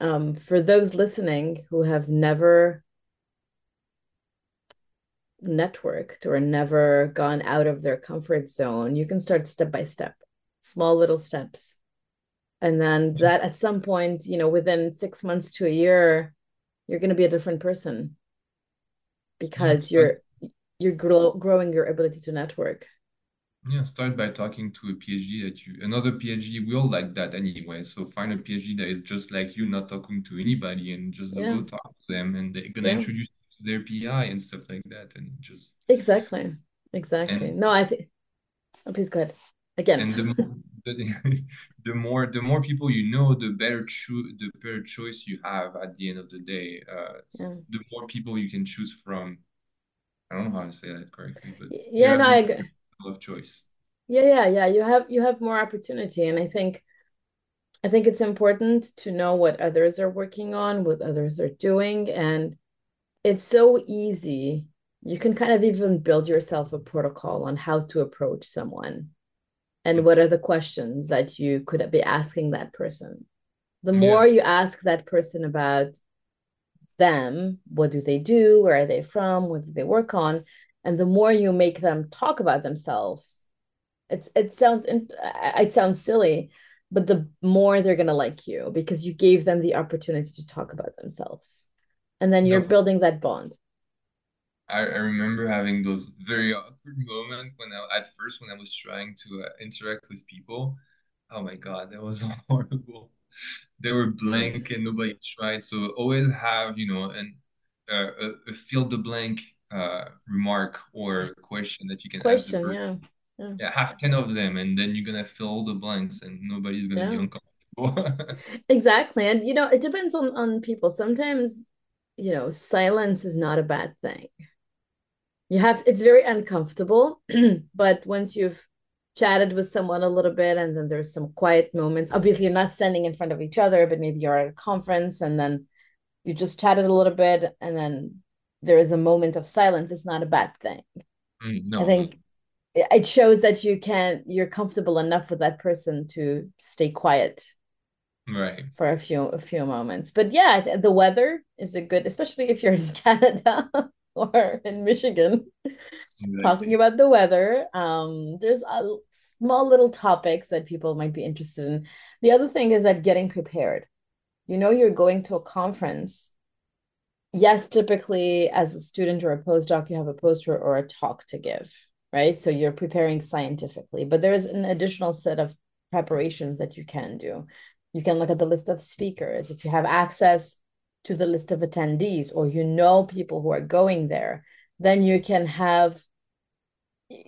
um for those listening who have never networked or never gone out of their comfort zone you can start step by step small little steps. And then that at some point you know within six months to a year you're going to be a different person because you're you're grow, growing your ability to network. Yeah start by talking to a phd that you another phd will like that anyway. So find a phd that is just like you not talking to anybody and just yeah. go talk to them and they're gonna yeah. introduce you to their pi and stuff like that and just exactly. Exactly. And, no i think oh, please go ahead. Again. And the, the, the more the more people you know the better cho- the better choice you have at the end of the day. Uh yeah. the more people you can choose from i don't know how to say that correctly but yeah no i agree of choice yeah yeah yeah you have you have more opportunity and i think i think it's important to know what others are working on what others are doing and it's so easy you can kind of even build yourself a protocol on how to approach someone and what are the questions that you could be asking that person the more yeah. you ask that person about them what do they do where are they from what do they work on and the more you make them talk about themselves it's it sounds it sounds silly but the more they're going to like you because you gave them the opportunity to talk about themselves and then you're no. building that bond I, I remember having those very awkward moments when I, at first when I was trying to uh, interact with people. Oh my God, that was horrible. They were blank and nobody tried. So always have, you know, an uh, a, fill the blank uh, remark or question that you can question, yeah. yeah. Yeah, have 10 of them and then you're gonna fill the blanks and nobody's gonna yeah. be uncomfortable. exactly. And you know, it depends on on people. Sometimes, you know, silence is not a bad thing you have it's very uncomfortable but once you've chatted with someone a little bit and then there's some quiet moments. Obviously you're not standing in front of each other but maybe you're at a conference and then you just chatted a little bit and then there is a moment of silence. It's not a bad thing. Mm, no. i think it shows that you can you're comfortable enough with that person to stay quiet right. for a few a few moments. But yeah the weather is a good especially if you're in canada or in Michigan. Talking about the weather. Um, there's a small little topics that people might be interested in. The other thing is that getting prepared. You know, you're going to a conference. Yes, typically as a student or a postdoc, you have a poster or a talk to give, right? So you're preparing scientifically, but there's an additional set of preparations that you can do. You can look at the list of speakers. If you have access to the list of attendees or you know people who are going there, then you can have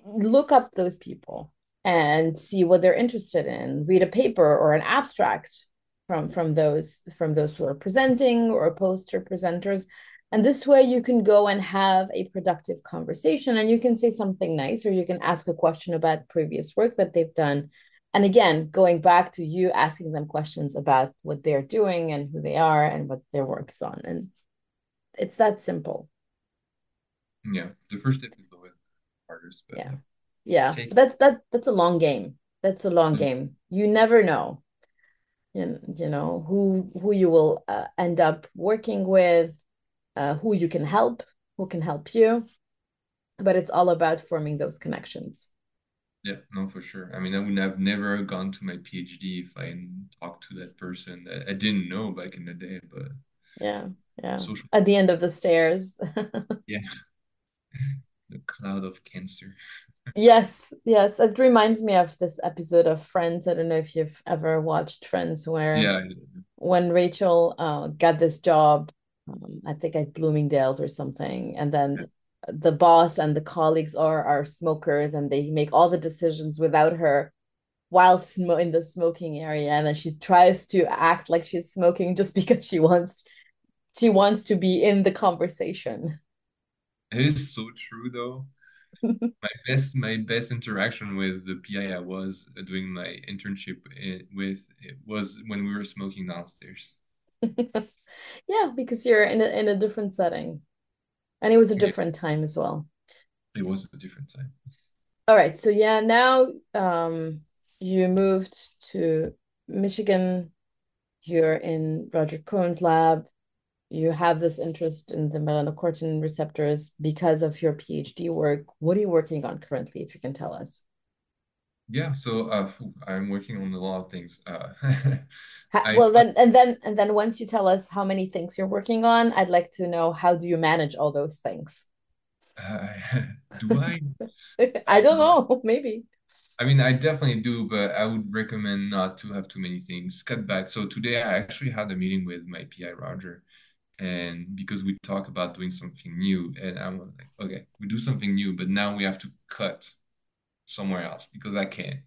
look up those people and see what they're interested in, read a paper or an abstract from from those from those who are presenting or poster presenters. And this way you can go and have a productive conversation and you can say something nice or you can ask a question about previous work that they've done. And again going back to you asking them questions about what they're doing and who they are and what their work is on. And it's that simple. Yeah. The first step is hardest yeah yeah take... that's that that's a long game that's a long mm-hmm. game you never know you, you know who who you will uh, end up working with uh, who you can help who can help you but it's all about forming those connections yeah, no, for sure. I mean, I would have never gone to my PhD if I talked to that person that I didn't know back in the day, but yeah, yeah. Social... At the end of the stairs. yeah. The cloud of cancer. yes, yes. It reminds me of this episode of Friends. I don't know if you've ever watched Friends where yeah. when Rachel uh, got this job, um, I think at Bloomingdale's or something, and then yeah the boss and the colleagues are are smokers and they make all the decisions without her while sm- in the smoking area and then she tries to act like she's smoking just because she wants she wants to be in the conversation it is so true though my best my best interaction with the pi i was uh, doing my internship eh, with it was when we were smoking downstairs Yeah, because you're in a in a different setting. And it was a Yeah, different time as well. it was a different time. All right. So yeah, now um you moved to Michigan. You're in Roger Cone's lab. You have this interest in the melanocortin receptors because of your PhD work. What are you working on currently, if you can tell us? Yeah, so uh, I'm working on a lot of things. Uh, well, then and then and then once you tell us how many things you're working on, I'd like to know how do you manage all those things? Uh, do I? I don't know, maybe. I mean, I definitely do, but I would recommend not to have too many things. Cut back. So today I actually had a meeting with my PI Roger, and because we talk about doing something new, and I'm like, okay, we do something new, but now we have to cut somewhere else because I can't.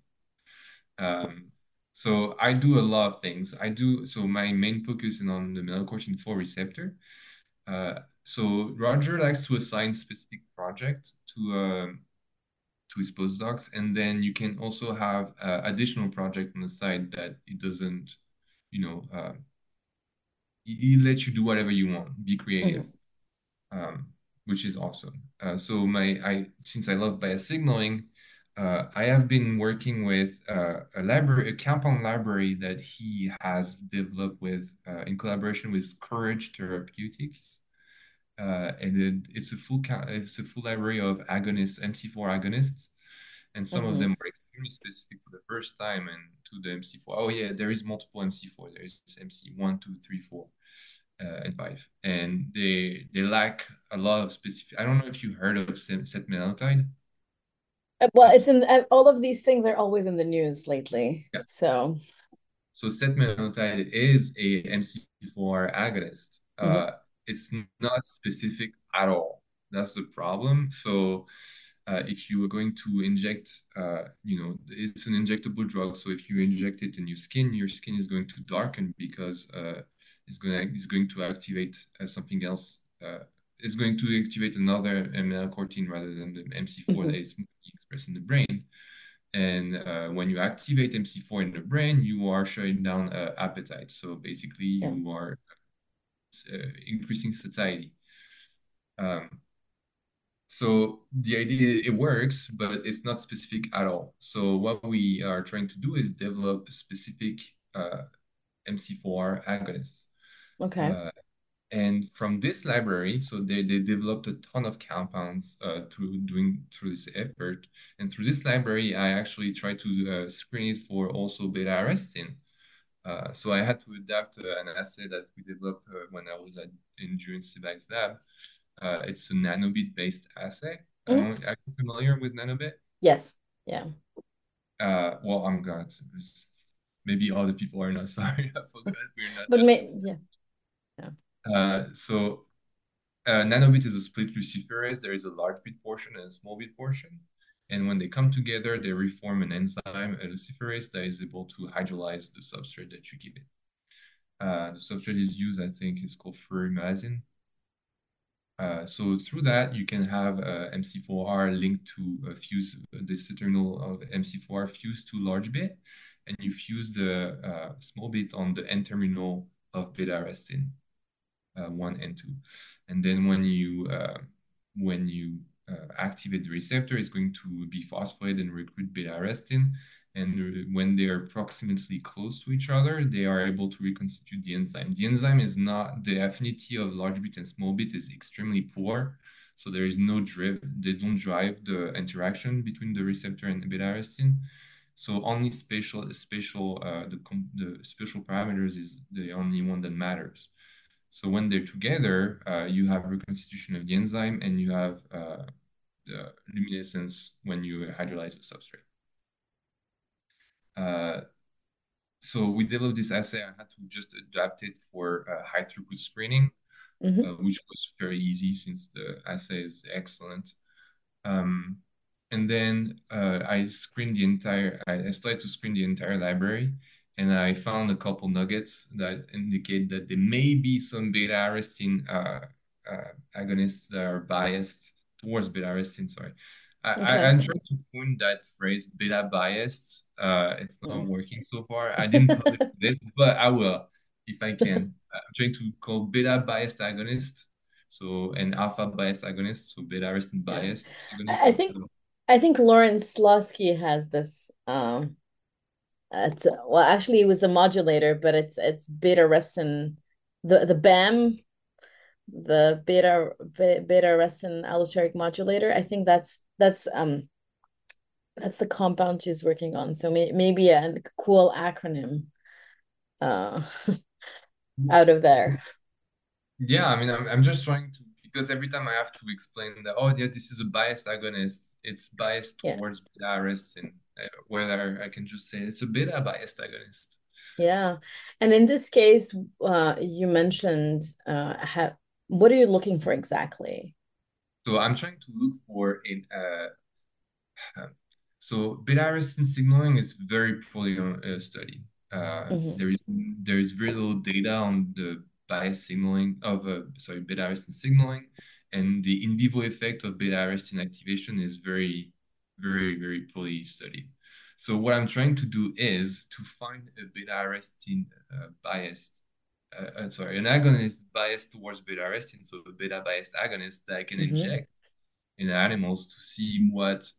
Um, so I do a lot of things. I do so my main focus is on the melanocortin 4 receptor. Uh, so Roger likes to assign specific project to um, to his postdocs, and then you can also have uh, additional project on the side that it doesn't, you know, uh, he, lets you do whatever you want, be creative, Mhm, um, which is awesome. Uh, so my I since I love bias signaling, uh, I have been working with uh, a library, a compound library that he has developed with uh, in collaboration with Courage Therapeutics. Uh, and it, it's a full it's a full library of agonists, MC4 agonists, and some of mhm. them were extremely specific for the first time and to the MC4. Oh yeah, there is multiple MC4. There is MC1, 2, 3, 4, uh, and 5. And they they lack a lot of specific. I don't know if you heard of setmelanotide. Uh, Well, it's in uh, all of these things are always in the news lately. yeah. So, So setmelanotide is a MC4 agonist. mhm, Uh, it's not specific at all. That's the problem. So uh, if you are going to inject, uh, you know, it's an injectable drug. So if you inject it in your skin, your skin is going to darken because it's going to, it's going to activate uh, something else. Uh, it's going to activate another melanocortin rather than the MC4 that mhm. is expressed in the brain. And uh, when you activate MC4 in the brain, you are shutting down uh, appetite. So basically, Yeah. you are uh, increasing satiety. Um, so the idea it works, but it's not specific at all. So what we are trying to do is develop specific uh, MC4 agonists. Okay. Uh, and from this library, so they, they developed a ton of compounds uh, through doing through this effort. And through this library, I actually tried to uh, screen it for also beta arrestin. Uh, so I had to adapt uh, an assay that we developed uh, when I was at in Julien Sebag's lab. Uh, it's a nanobit-based assay. I Mhm. don't, are you familiar with nanobit? Yes. Yeah. Uh, well, I'm glad. Maybe other people are not sorry. I forgot we're not But may yeah. Uh, so uh, nanobit is a split luciferase. There is a large bit portion and a small bit portion. And when they come together, they reform an enzyme, a luciferase, that is able to hydrolyze the substrate that you give it. Uh, the substrate is used, I think, is called furimazine. Uh, so through that, you can have uh, MC4R linked to a fuse, this terminal of MC4R fused to large bit, and you fuse the uh, small bit on the N terminal of beta arrestin uh, one and two. And then when you uh, when you uh, activate the receptor, it's going to be phosphorylated and recruit beta arrestin. And when they are approximately close to each other, they are able to reconstitute the enzyme. The enzyme is not the affinity of large bit and small bit is extremely poor. So there is no drive, they don't drive the interaction between the receptor and beta arrestin. So only spatial spatial uh, the the spatial parameters is the only one that matters. So when they're together, uh, you have reconstitution of the enzyme and you have uh, the luminescence when you hydrolyze the substrate. Uh, so we developed this assay. I had to just adapt it for uh, high throughput screening, Mhm. uh, which was very easy since the assay is excellent. Um, and then uh, I screened the entire, I, I started to screen the entire library and I found a couple nuggets that indicate that there may be some beta arrestin uh, uh, agonists that are biased towards beta arrestin. Sorry, I, I, Okay. I'm trying to coin that phrase beta biased. Uh, it's not Mm. working so far. I didn't publish it, but I will. if I can. I'm trying to call beta biased agonist, so an alpha biased agonist, so beta arrestin biased. Yeah. I think I think Lauren Slosky has this. Um, it's well, actually, it was a modulator, but it's it's beta arrestin, the the BAM, the beta beta arrestin allosteric modulator. I think that's that's um that's the compound she's working on. So may, maybe a cool acronym uh, out of there. Yeah, I mean, I'm, I'm just trying to, because every time I have to explain that, oh, yeah, this is a biased agonist, it's biased towards yeah. beta arrestin, uh, whether I can just say it's a beta biased agonist. Yeah. And in this case, uh, you mentioned, uh, have, what are you looking for exactly? So I'm trying to look for a, uh, so beta arrestin signaling is very poorly uh, studied. Uh, mm-hmm. there is there is very little data on the bias signaling of uh, sorry beta arrestin signaling, and the in vivo effect of beta arrestin activation is very very very poorly studied. So what I'm trying to do is to find a beta arrestin uh, biased, uh, uh, sorry, an agonist biased towards beta arrestin, so a beta biased agonist that I can mm-hmm. inject in animals to see what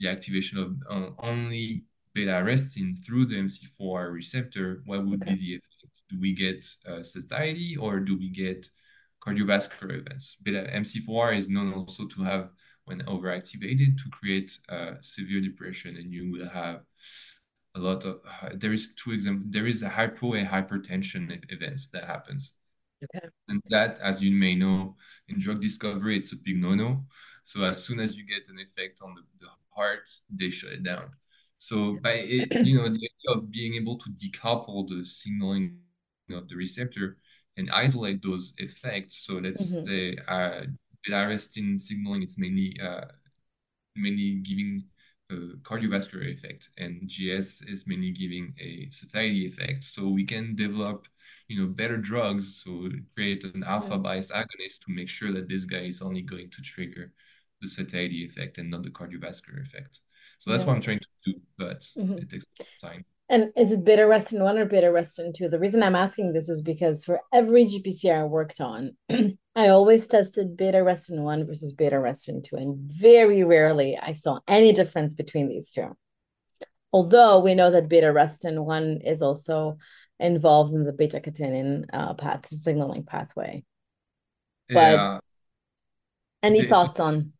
the activation of uh, only beta arrestin through the MC4R receptor, what would okay. be the effect? Do we get uh, satiety or do we get cardiovascular events? Beta MC4R is known also to have, when overactivated, to create uh, severe depression, and you will have a lot of. Uh, there is two examples. There is a hypo and hypertension events that happens. Okay. And that, as you may know, in drug discovery, it's a big no-no. So as soon as you get an effect on the, the heart, they shut it down. So by it, you know, the idea of being able to decouple the signaling of the receptor and isolate those effects. So let's mm-hmm. say uh, arrestin signaling is mainly uh, mainly giving a cardiovascular effect, and GS is mainly giving a satiety effect. So we can develop, you know, better drugs. So create an alpha biased agonist to make sure that this guy is only going to trigger the satiety effect and not the cardiovascular effect. So that's yeah. what I'm trying to do, but mm-hmm. it takes time. And is it beta arrestin one or beta arrestin two? The reason I'm asking this is because for every GPCR I worked on, I always tested beta arrestin one versus beta arrestin two, and very rarely I saw any difference between these two. Although we know that beta arrestin one is also involved in the beta catenin uh, path signaling pathway. But yeah. any thoughts on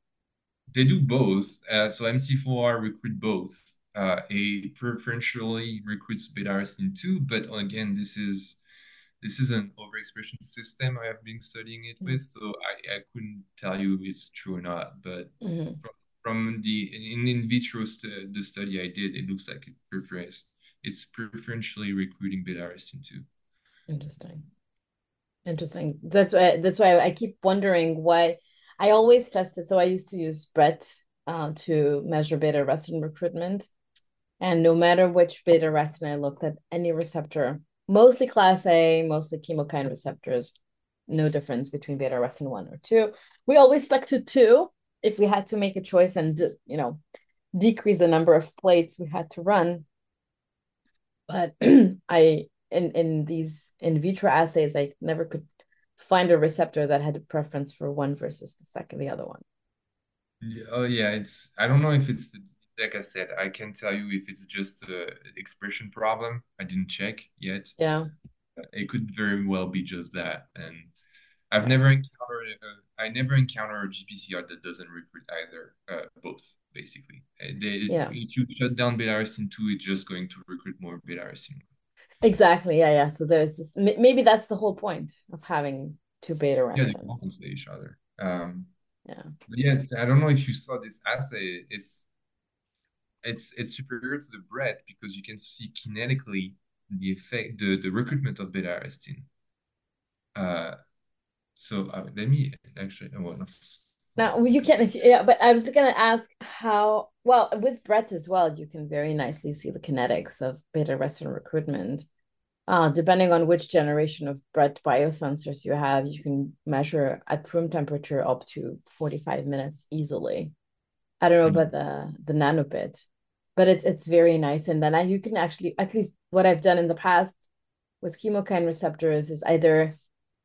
they do both. Uh, so MC4R recruit both. Uh, a preferentially recruits beta arrestin 2, but again, this is this is an overexpression system I have been studying it with, so I, I couldn't tell you if it's true or not. But mm-hmm. from, from the in, in vitro st- the study I did, it looks like it prefers it's preferentially recruiting beta arrestin 2. Interesting. Interesting. That's why that's why I keep wondering why I always tested. So I used to use BRET uh, to measure beta arrestin recruitment. And no matter which beta arrestin I looked at, any receptor, mostly class A, mostly chemokine receptors, no difference between beta arrestin one or two. We always stuck to two if we had to make a choice and you know decrease the number of plates we had to run. But I in in these in vitro assays, I never could find a receptor that had a preference for one versus the second, the other one. Oh yeah, it's I don't know if it's like I said, I can tell you if it's just a expression problem. I didn't check yet. Yeah, it could very well be just that, and I've never encountered uh, I never encountered a GPCR that doesn't recruit either, uh, both basically. Uh, they, yeah. If you shut down beta arrestin two, it's just going to recruit more beta arrestin Exactly. Yeah, yeah. So there's this. Maybe that's the whole point of having two beta. Yeah, they compensate each other. Um, yeah. yeah, I don't know if you saw this assay. It's it's it's superior to the BRET because you can see kinetically the effect, the the recruitment of beta arrestin. Uh, so uh, let me actually. Oh, well, no. Now you can, yeah, but I was gonna ask how. Well, with BRET as well, you can very nicely see the kinetics of beta arrestin recruitment. Uh, depending on which generation of BRET biosensors you have, you can measure at room temperature up to 45 minutes easily. I don't know mm-hmm. about the the nanobit, but it's it's very nice. And then I, you can actually, at least what I've done in the past, with chemokine receptors is either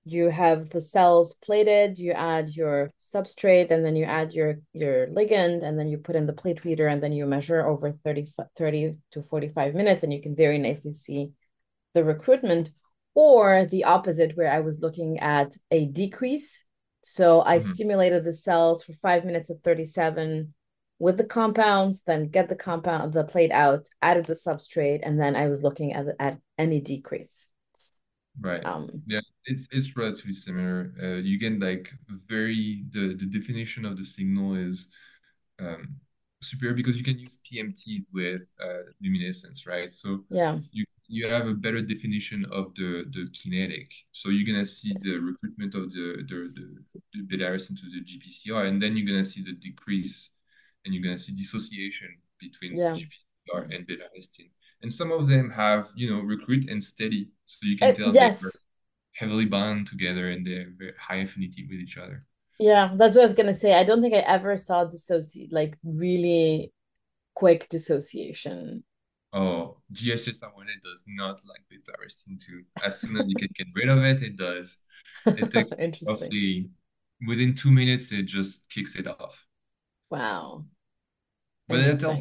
you have the cells plated, you add your substrate, and then you add your your ligand, and then you put in the plate reader, and then you measure over 30, 30 to 45 minutes, and you can very nicely see the recruitment, or the opposite, where I was looking at a decrease. So I mm-hmm. stimulated the cells for five minutes at 37 with the compounds, then get the compound, the plate out, added the substrate, and then I was looking at, at any decrease. Right. Um, yeah, it's it's relatively similar. Uh, you get like very the the definition of the signal is um, superior because you can use PMTs with uh, luminescence, right? So yeah, you you have a better definition of the the kinetic. So you're gonna see the recruitment of the the the, the beta arrestin to the GPCR, and then you're gonna see the decrease, and you're gonna see dissociation between yeah. GPCR and beta arrestin and some of them have you know recruit and steady so you can uh, tell yes. they're heavily bound together and they're very high affinity with each other. Yeah that's what i was gonna say. I don't think i ever saw dissociate like really quick dissociation. Oh GSS1 it does not like beta arrestin 2 as soon as you can get rid of it it does. It takes roughly within two minutes it just kicks it off. Wow but that tells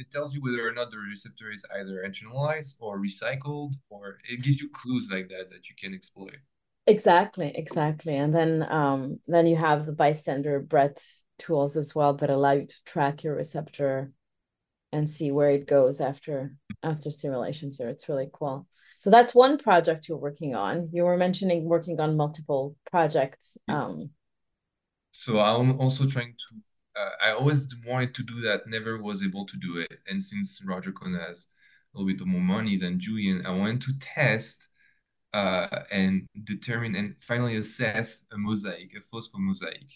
it tells you whether or not the receptor is either internalized or recycled, or it gives you clues like that that you can exploit. Exactly, exactly. And then um, then you have the bystander Brett tools as well that allow you to track your receptor and see where it goes after after stimulation. So it's really cool. So that's one project you're working on. You were mentioning working on multiple projects. Um, so I'm also trying to uh, I always wanted to do that, never was able to do it. And since Roger Cohn has a little bit more money than Julian, I wanted to test uh, and determine and finally assess a mosaic, a phosphomosaic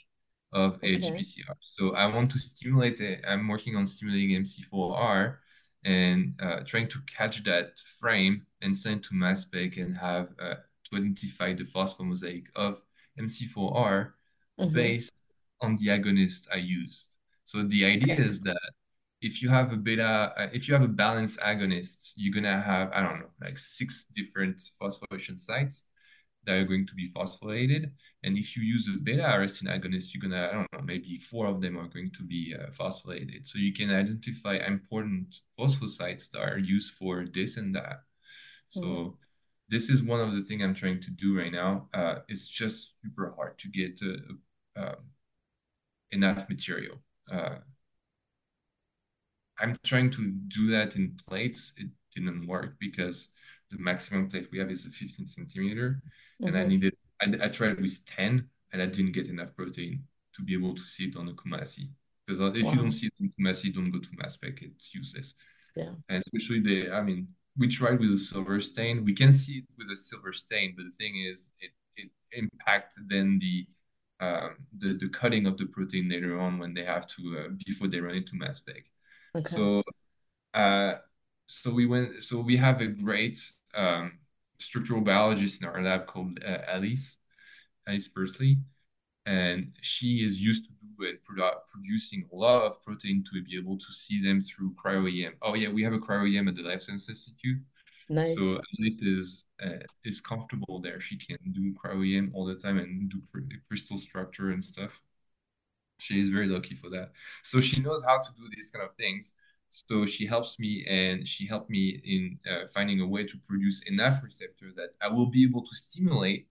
of okay. HBCR. So I want to stimulate it. I'm working on stimulating MC4R and uh, trying to catch that frame and send to mass spec and have uh, to identify the phosphomosaic of MC4R mm-hmm. based on the agonist I used. So the idea is that if you have a beta, uh, if you have a balanced agonist, you're gonna have I don't know like six different phosphorylation sites that are going to be phosphorylated. And if you use a beta arrestin agonist, you're gonna I don't know maybe four of them are going to be uh, phosphorylated. So you can identify important phosphosites that are used for this and that. So. Mm-hmm this is one of the things I'm trying to do right now. Uh, it's just super hard to get uh, um, enough material. Uh, I'm trying to do that in plates. It didn't work because the maximum plate we have is a 15 centimeter, mm-hmm. and I mm-hmm. needed. I, I tried with 10, and I didn't get enough protein to be able to see it on the Coomassie. Because uh, if wow. you don't see it on Coomassie, don't go to mass spec. It's useless. Yeah. And especially the, I mean, we tried with a silver stain. We can see it with a silver stain, but the thing is, it it impacts then the um, the the cutting of the protein later on when they have to uh, before they run into mass spec. Okay. So, uh, so we went. So we have a great um, structural biologist in our lab called uh, Alice, Alice Persley, and she is used to do it produ- producing a lot of protein to be able to see them through cryo EM. Oh yeah, we have a cryo EM at the Life Science Institute. Nice. So Annette is uh, is comfortable there. She can do cryo-EM all the time and do crystal structure and stuff. She is very lucky for that. So she knows how to do these kind of things. So she helps me, and she helped me in uh, finding a way to produce enough receptor that I will be able to stimulate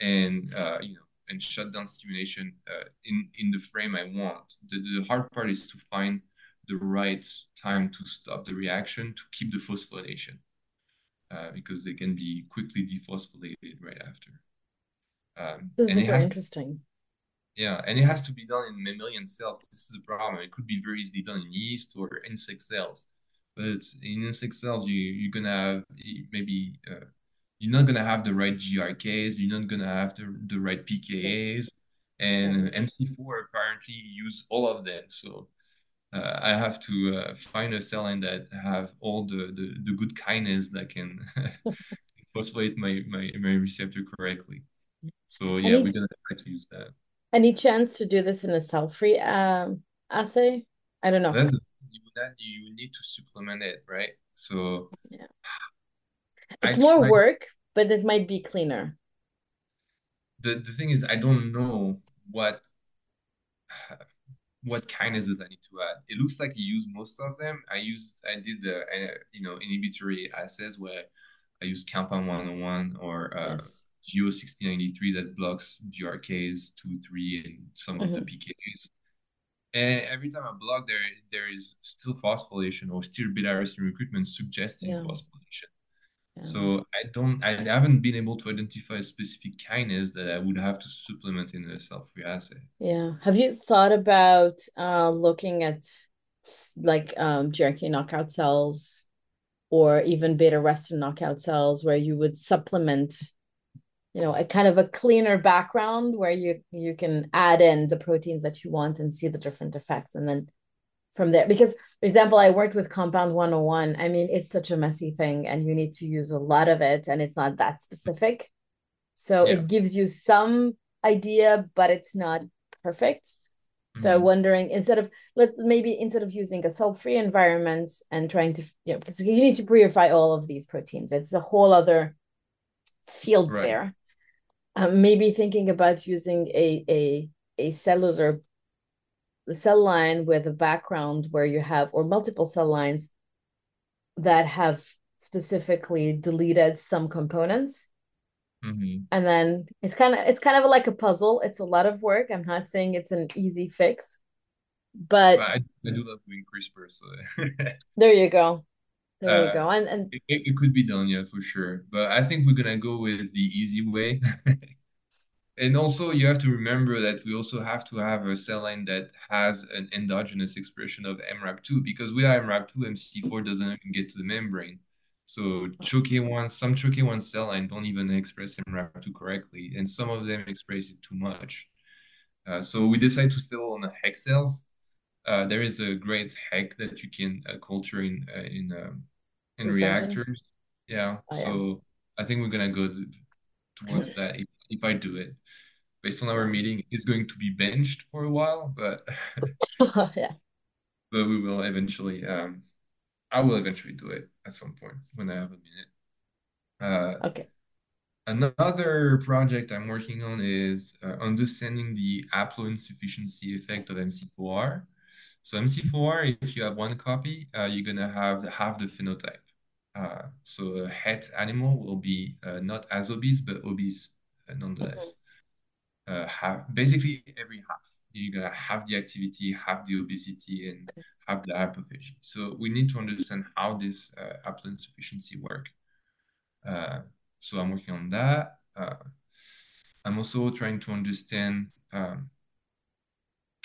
and uh, you know and shut down stimulation uh, in in the frame I want. The the hard part is to find the right time to stop the reaction to keep the phosphorylation uh, because they can be quickly dephosphorylated right after. Um, this is super interesting. Yeah, and it has to be done in mammalian cells. This is a problem. It could be very easily done in yeast or insect cells, but in insect cells, you you're gonna have maybe uh, you're not gonna have the right GRKs. You're not gonna have the the right pKa's, and MC4 apparently use all of them. So uh, I have to uh, find a cell line that have all the, the, the good kinase that can phosphorylate my, my, my receptor correctly. So yeah, any, we're gonna try to use that. Any chance to do this in a cell-free um, assay? I don't know. That's you, that you need to supplement it, right? So yeah. It's I more try work, but it might be cleaner. the the thing is I don't know what what kinases I need to add. It looks like you use most of them. I use I did the uh, you know inhibitory assays where I use compound 101 or uh, Yes. GO 1693 that blocks GRKs 2, 3, and some of the hmm PKs. And every time I block there, there is still phosphorylation or still beta recruitment suggesting Yeah. phosphorylation. Yeah. So I don't, I haven't been able to identify a specific kinase that I would have to supplement in a cell-free assay. Yeah. Have you thought about uh, looking at like um, GRK knockout cells or even beta arrestin knockout cells where you would supplement, you know, a kind of a cleaner background where you you can add in the proteins that you want and see the different effects and then from there because for example i worked with compound 101 i mean it's such a messy thing and you need to use a lot of it and it's not that specific so Yeah. it gives you some idea but it's not perfect so Mhm. wondering instead of let maybe instead of using a salt-free environment and trying to you know because you need to purify all of these proteins it's a whole other field Right. there um, maybe thinking about using a a a cellular cell line with a background where you have or multiple cell lines that have specifically deleted some components Mhm. and then it's kind of it's kind of like a puzzle it's a lot of work i'm not saying it's an easy fix but But I, I do love doing CRISPR, so there you go there you uh, go and and it, it could be done, yeah, for sure. But I think we're gonna go with the easy way. And also, you have to remember that we also have to have a cell line that has an endogenous expression of MRAP2 because without MRAP2, MC4 doesn't even get to the membrane. So CHOK1, some CHOK1 cell line don't even express MRAP2 correctly, and some of them express it too much. Uh, so we decided to settle on the HEK cells. Uh, there is a great HEK that you can uh, culture in uh, in um, in reactors. Yeah, oh yeah so I think we're gonna go towards that if, if I do it based on our meeting, is going to be benched for a while, but yeah but we will eventually. Um, I will eventually do it at some point when I have a minute. Uh, okay another project I'm working on is uh, understanding the haploinsufficiency effect of MC4R. So MC4R, if you have one copy, uh, you're gonna have half the phenotype. Uh, so a het animal will be uh, not as obese, but obese nonetheless. Mhm. uh, have basically every half. You're gonna have the activity, have the obesity, and have the hypophagy. So we need to understand how this uh, haploinsufficiency work. Uh, so I'm working on that. Uh, I'm also trying to understand um,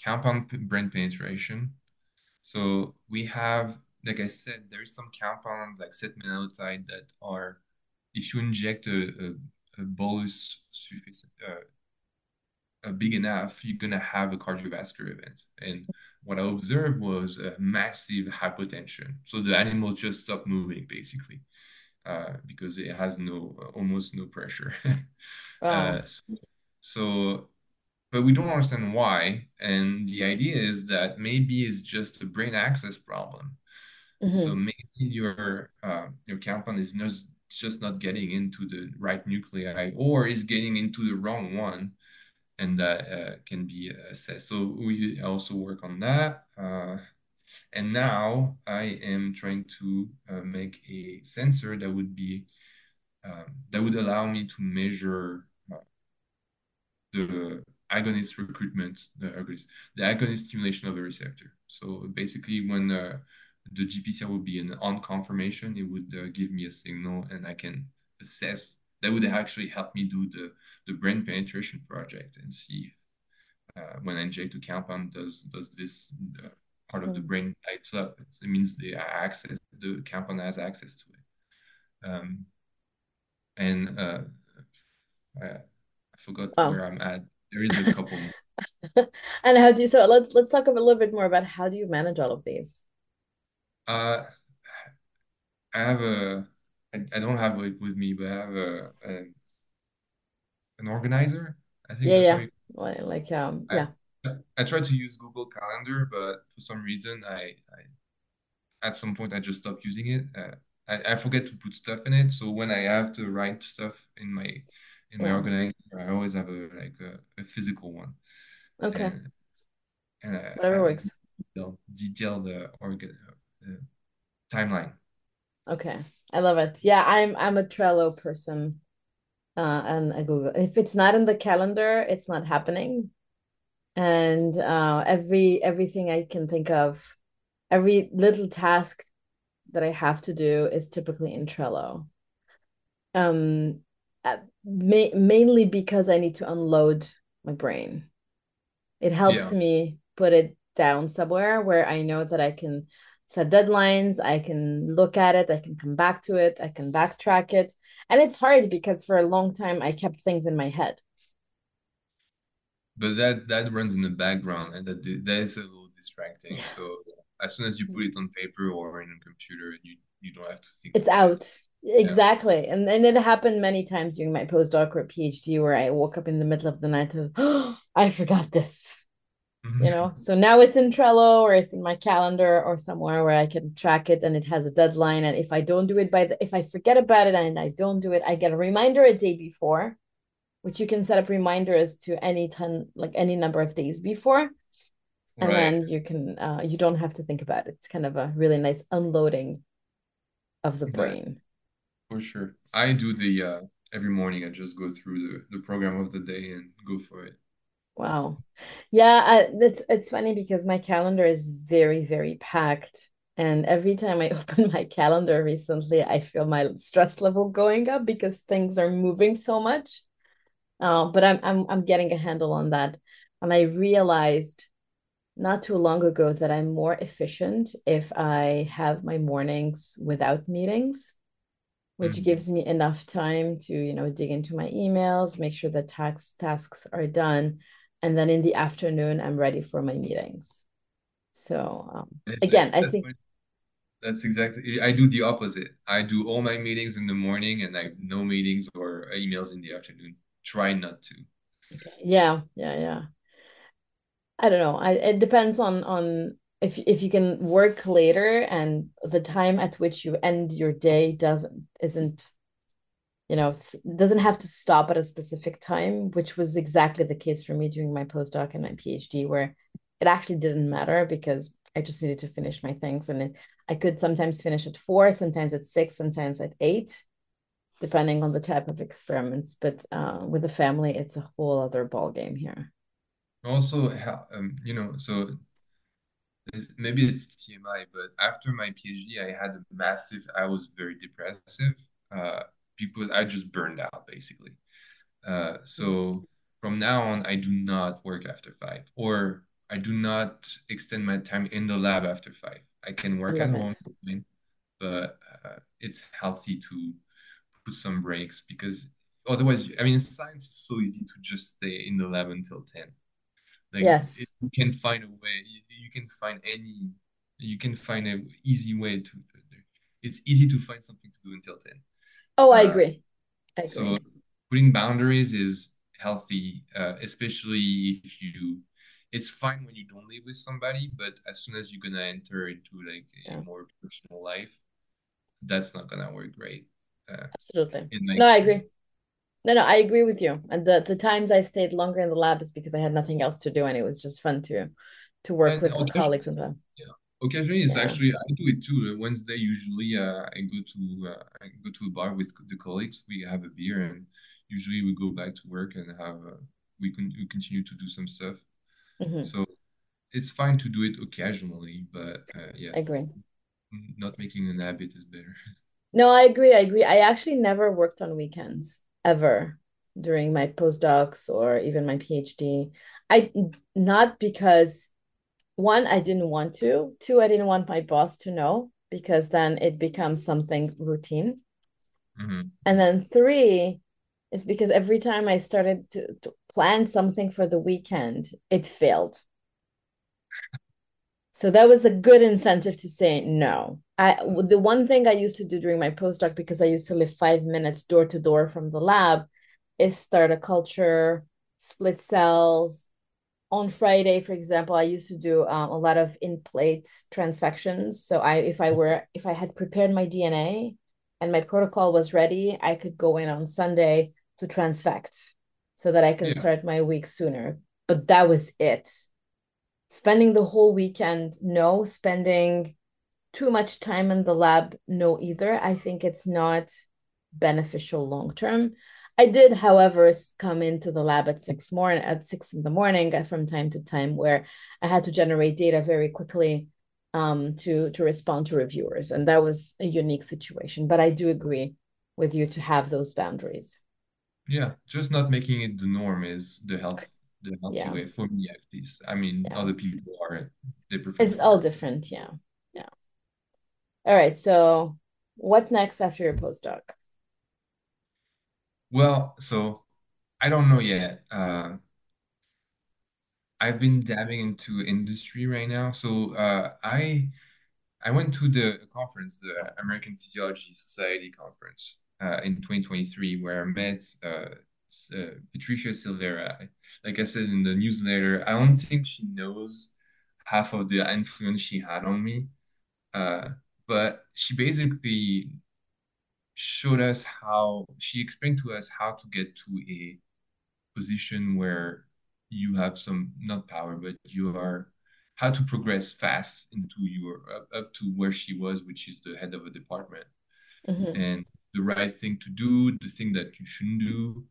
compound brain penetration. So we have, like I said, there is some compounds like setmelanotide that are, if you inject a, a, a bolus sufficient, uh, big enough, you're gonna have a cardiovascular event. And what I observed was a massive hypotension. So the animal just stopped moving basically uh, because it has no almost no pressure. wow uh, so, so, but we don't understand why. And the idea is that maybe it's just a brain access problem. So hmm maybe your uh, your compound is not, just not getting into the right nuclei or is getting into the wrong one and that uh, can be assessed. So we also work on that. Uh, and now I am trying to uh, make a sensor that would be um, that would allow me to measure uh, the agonist recruitment, the agonist, the agonist stimulation of a receptor. So basically, when uh, the GPCR would be an on confirmation. it would uh, give me a signal, and I can assess. That would actually help me do the the brain penetration project and see if uh, when I inject a compound, does does this uh, part of the hmm brain lights up? It means the access the compound has access to it. Um, and uh, I, I forgot wow where I'm at. There is a couple more. and how do you so let's let's talk a little bit more about how do you manage all of these Uh, I have a I, I don't have it with me, but I have a, a an organizer. I think yeah yeah like, um I yeah I tried to use Google Calendar, but for some reason I, I at some point I just stopped using it. Uh, I, I forget to put stuff in it. So when I have to write stuff in my in my Yeah. organizer, I always have a like a, a physical one. Okay. And and I, I Whatever a works. detailed, detailed uh, organ timeline. Okay. I love it. Yeah, I'm I'm a Trello person. Uh, and a Google. If it's not in the calendar, it's not happening. And uh, every everything I can think of, every little task that I have to do is typically in Trello. Um, uh, ma mainly because I need to unload my brain. It helps Yeah. me put it down somewhere where I know that I can set deadlines, I can look at it, I can come back to it, I can backtrack it. And it's hard because for a long time I kept things in my head. But that that runs in the background and that that is a little distracting. Yeah. So as soon as you put mm-hmm. it on paper or in a computer, you you don't have to think It's about it. out. Exactly. And and it happened many times during my postdoc or PhD where I woke up in the middle of the night to, oh, I forgot this. You know, so now it's in Trello or it's in my calendar or somewhere where I can track it and it has a deadline. And if I don't do it by the, if I forget about it and I don't do it, I get a reminder a day before, which you can set up reminders to any ton, like any number of days before. And Right. then you can, uh, you don't have to think about it. It's kind of a really nice unloading of the brain. for sure. I do the uh every morning I just go through the the program of the day and go for it. Wow. Yeah, I, it's it's funny because my calendar is very, very packed. And every time I open my calendar recently, I feel my stress level going up because things are moving so much. Uh, but I'm I'm I'm getting a handle on that. And I realized not too long ago that I'm more efficient if I have my mornings without meetings, which Mhm. gives me enough time to, you know, dig into my emails, make sure the tax tasks are done, and then in the afternoon I'm ready for my meetings. So um, again, I think that's exactly I do the opposite. I do all my meetings in the morning and I have no meetings or emails in the afternoon. Try not to. okay. yeah, yeah, yeah. I don't know. I it depends on on if if you can work later and the time at which you end your day doesn't isn't you know doesn't have to stop at a specific time, which was exactly the case for me during my postdoc and my PhD, where it actually didn't matter because I just needed to finish my things, and it, I could sometimes finish at four, sometimes at six, sometimes at eight, depending on the type of experiments. But uh, with the family, it's a whole other ball game here. Also, um, you know, so maybe it's TMI, but after my PhD, I had a massive, I was very depressive, uh, because I just burned out basically. Uh, so from now on, I do not work after five, or I do not extend my time in the lab after five. I can work at home, it. but uh, it's healthy to put some breaks because otherwise, I mean, science is so easy to just stay in the lab until 10. Like it, Yes. you can find a way, you, you can find any, you can find a easy way to, it's easy to find something to do until 10. Oh, I Uh, agree. I agree. so putting boundaries is healthy, uh, especially if you, it's fine when you don't live with somebody, but as soon as you're gonna enter into like a Yeah, more personal life, that's not gonna work great, uh, absolutely. No, I agree. No, no, I agree with you. And the the times I stayed longer in the lab is because I had nothing else to do, and it was just fun to to work with colleagues and them. yeah, occasionally it's Yeah. actually I do it too. Uh, Wednesday usually uh, I go to uh, I go to a bar with the colleagues. We have a beer and usually we go back to work and have uh, we can we continue to do some stuff. hmm So it's fine to do it occasionally, but uh, yeah, I agree. not making an habit is better. No, I agree. I agree. I actually never worked on weekends ever during my postdocs or even my PhD. I not because one, I didn't want to. Two, I didn't want my boss to know because then it becomes something routine. hmm And then three is because every time I started to, to plan something for the weekend, it failed. So that was a good incentive to say no. I the one thing I used to do during my postdoc because I used to live five minutes door to door from the lab is start a culture, split cells, on Friday, for example, I used to do um, a lot of in plate transfections. So I, if I were, if I had prepared my DNA and my protocol was ready, I could go in on Sunday to transfect so that I can Yeah. start my week sooner. But that was it. Spending the whole weekend, no. Spending too much time in the lab, no either. I think it's not beneficial long term. I did, however, come into the lab at six morning at six in the morning uh, from time to time where I had to generate data very quickly um, to to respond to reviewers, and that was a unique situation. But I do agree with you to have those boundaries. Yeah, just not making it the norm is the health the healthy Yeah, way for me at least. I mean, yeah, other people are they prefer it's all different. different. Yeah, yeah. All right. So, what next after your postdoc? Well, so I don't know yet. Uh, I've been dabbing into industry right now. So uh, I I went to the conference, the American Physiology Society conference uh, in 2023, where I met uh, uh, Patricia Silvera. Like I said in the newsletter, I don't think she knows half of the influence she had on me. Uh, but she basically showed us how, she explained to us how to get to a position where you have some not power, but you are how to progress fast into your up, up to where she was, which is the head of a department, hmm and the right thing to do, the thing that you shouldn't do.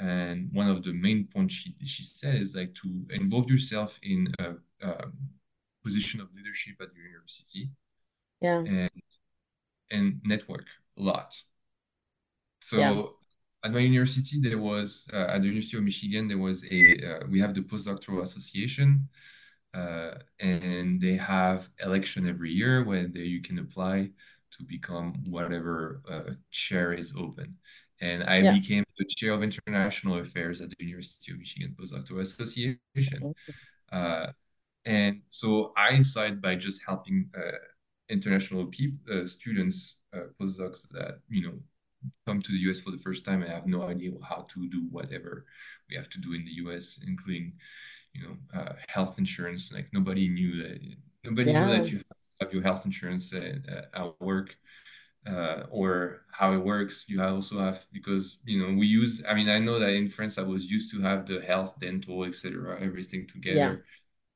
And one of the main points she she said is like to involve yourself in a, um position of leadership at your university. Yeah, and and network a lot. yeah, So at my university, there was uh, at the University of Michigan, there was a uh, we have the postdoctoral association, uh, and they have election every year where they, you can apply to become whatever uh, chair is open. And I yeah. became the chair of international affairs at the University of Michigan Postdoctoral Association. Uh, and so I started by just helping uh, international people, uh, students, uh, postdocs that you know come to the US for the first time and have no idea how to do whatever we have to do in the US, including, you know, uh, health insurance. Like nobody knew that nobody knew that you have your health insurance at, at work uh, or how it works. You also have because you know we use. I mean, I know that in France I was used to have the health, dental, etc., everything yeah, together.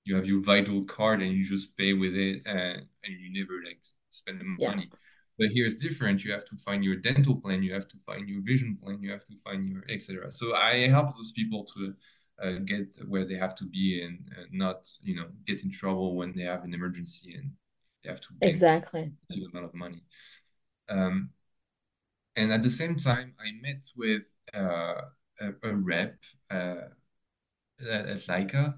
You have your vital card and you just pay with it, and, and you never like spend the yeah, money. But here it's different. You have to find your dental plan, you have to find your vision plan, you have to find your etc. So I help those people to uh, get where they have to be and uh, not, you know, get in trouble when they have an emergency and they have to exactly. a amount of money. Um, and at the same time, I met with uh, a, a rep uh, at, at Leica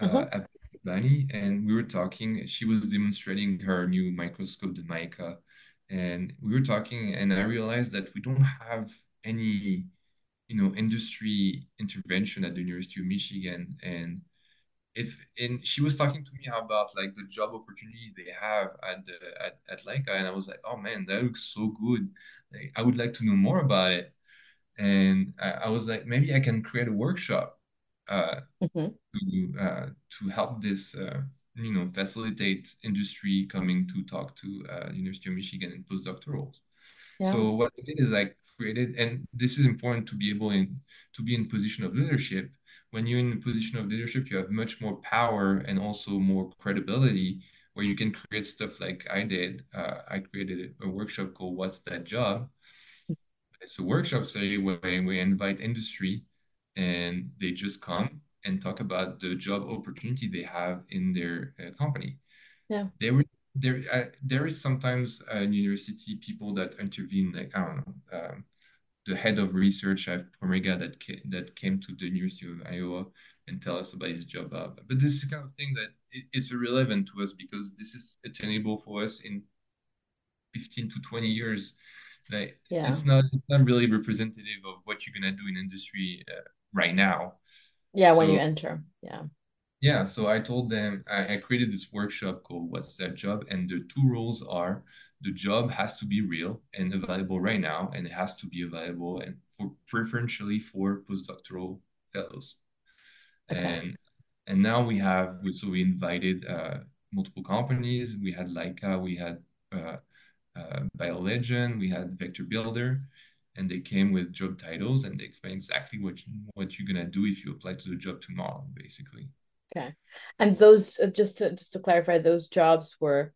uh, hmm at Bani, and we were talking. She was demonstrating her new microscope, the Mica, and we were talking, and I realized that we don't have any, you know, industry intervention at the University of Michigan, and if and she was talking to me about like the job opportunity they have at the at, at Leica, and I was like, oh man, that looks so good. Like, I would like to know more about it. And I, I was like, maybe I can create a workshop. Uh, hmm to uh, to help this uh, you know facilitate industry coming to talk to uh, University of Michigan and postdoctorals. Yeah, So what I did is I created, and this is important to be able in to be in position of leadership. When you're in a position of leadership, you have much more power and also more credibility, where you can create stuff like I did. Uh, I created a, a workshop called "What's That Job?" It's a workshop study where we invite industry and they just come and talk about the job opportunity they have in their uh, company. yeah, There were there uh, there is sometimes uh, university people that intervene like I don't know um, the head of research at Omega that ca that came to the University of Iowa and tell us about his job. But this is the kind of thing that is irrelevant to us because this is attainable for us in 15 to 20 years like yeah, it's not it's not really representative of what you're gonna do in industry uh, right now. Yeah. When you enter, yeah, yeah, so I told them I, I created this workshop called What's That Job? And the two rules are the job has to be real and available right now, and it has to be available and for preferentially for postdoctoral fellows. okay, And And now we have, so we invited uh, multiple companies. We had Laika, we had uh, uh, BioLegend, we had Vector Builder, and they came with job titles and they explain exactly what you, what you're gonna do if you apply to the job tomorrow, basically. Okay, and those uh, just to just to clarify, those jobs were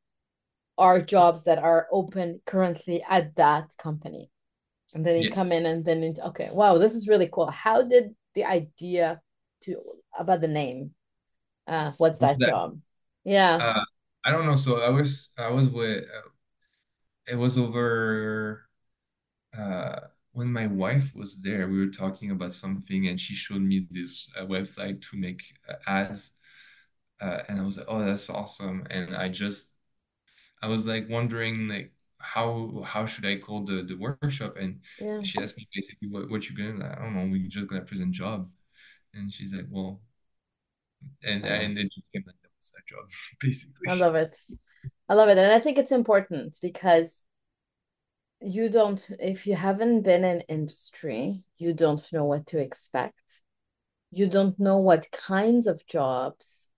are jobs that are open currently at that company, and then you yes. come in and then into, okay, wow, this is really cool. How did the idea to about the name? Uh, what's that, that job? Yeah, uh, I don't know. So I was I was with uh, it was over uh, when my wife was there. We were talking about something, and she showed me this uh, website to make uh, ads, uh, and I was like, "Oh, that's awesome!" And I just, I was like wondering, like, how how should I call the the workshop? And yeah. she asked me basically, "What what you gonna?" I don't know. We just gonna present job, and she's like, "Well," and and it just came like that was that job, basically. I love it. I love it. And I think it's important because you don't, if you haven't been in industry, you don't know what to expect. You don't know what kinds of jobs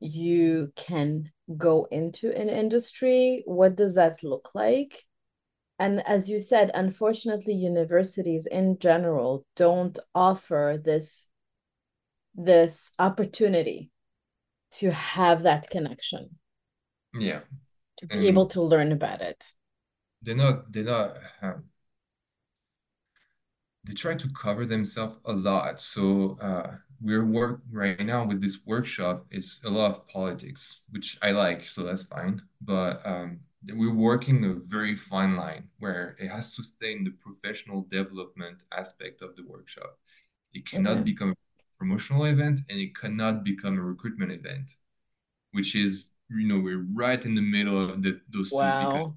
you can go into in industry. What does that look like? And as you said, unfortunately, universities in general don't offer this this opportunity to have that connection yeah to be and able to learn about it they're not they're not um, they try to cover themselves a lot so uh we're work right now with this workshop it's a lot of politics which i like so that's fine but um we're working a very fine line where it has to stay in the professional development aspect of the workshop it cannot okay. become a promotional event and it cannot become a recruitment event which is you know we're right in the middle of the, those wow. two because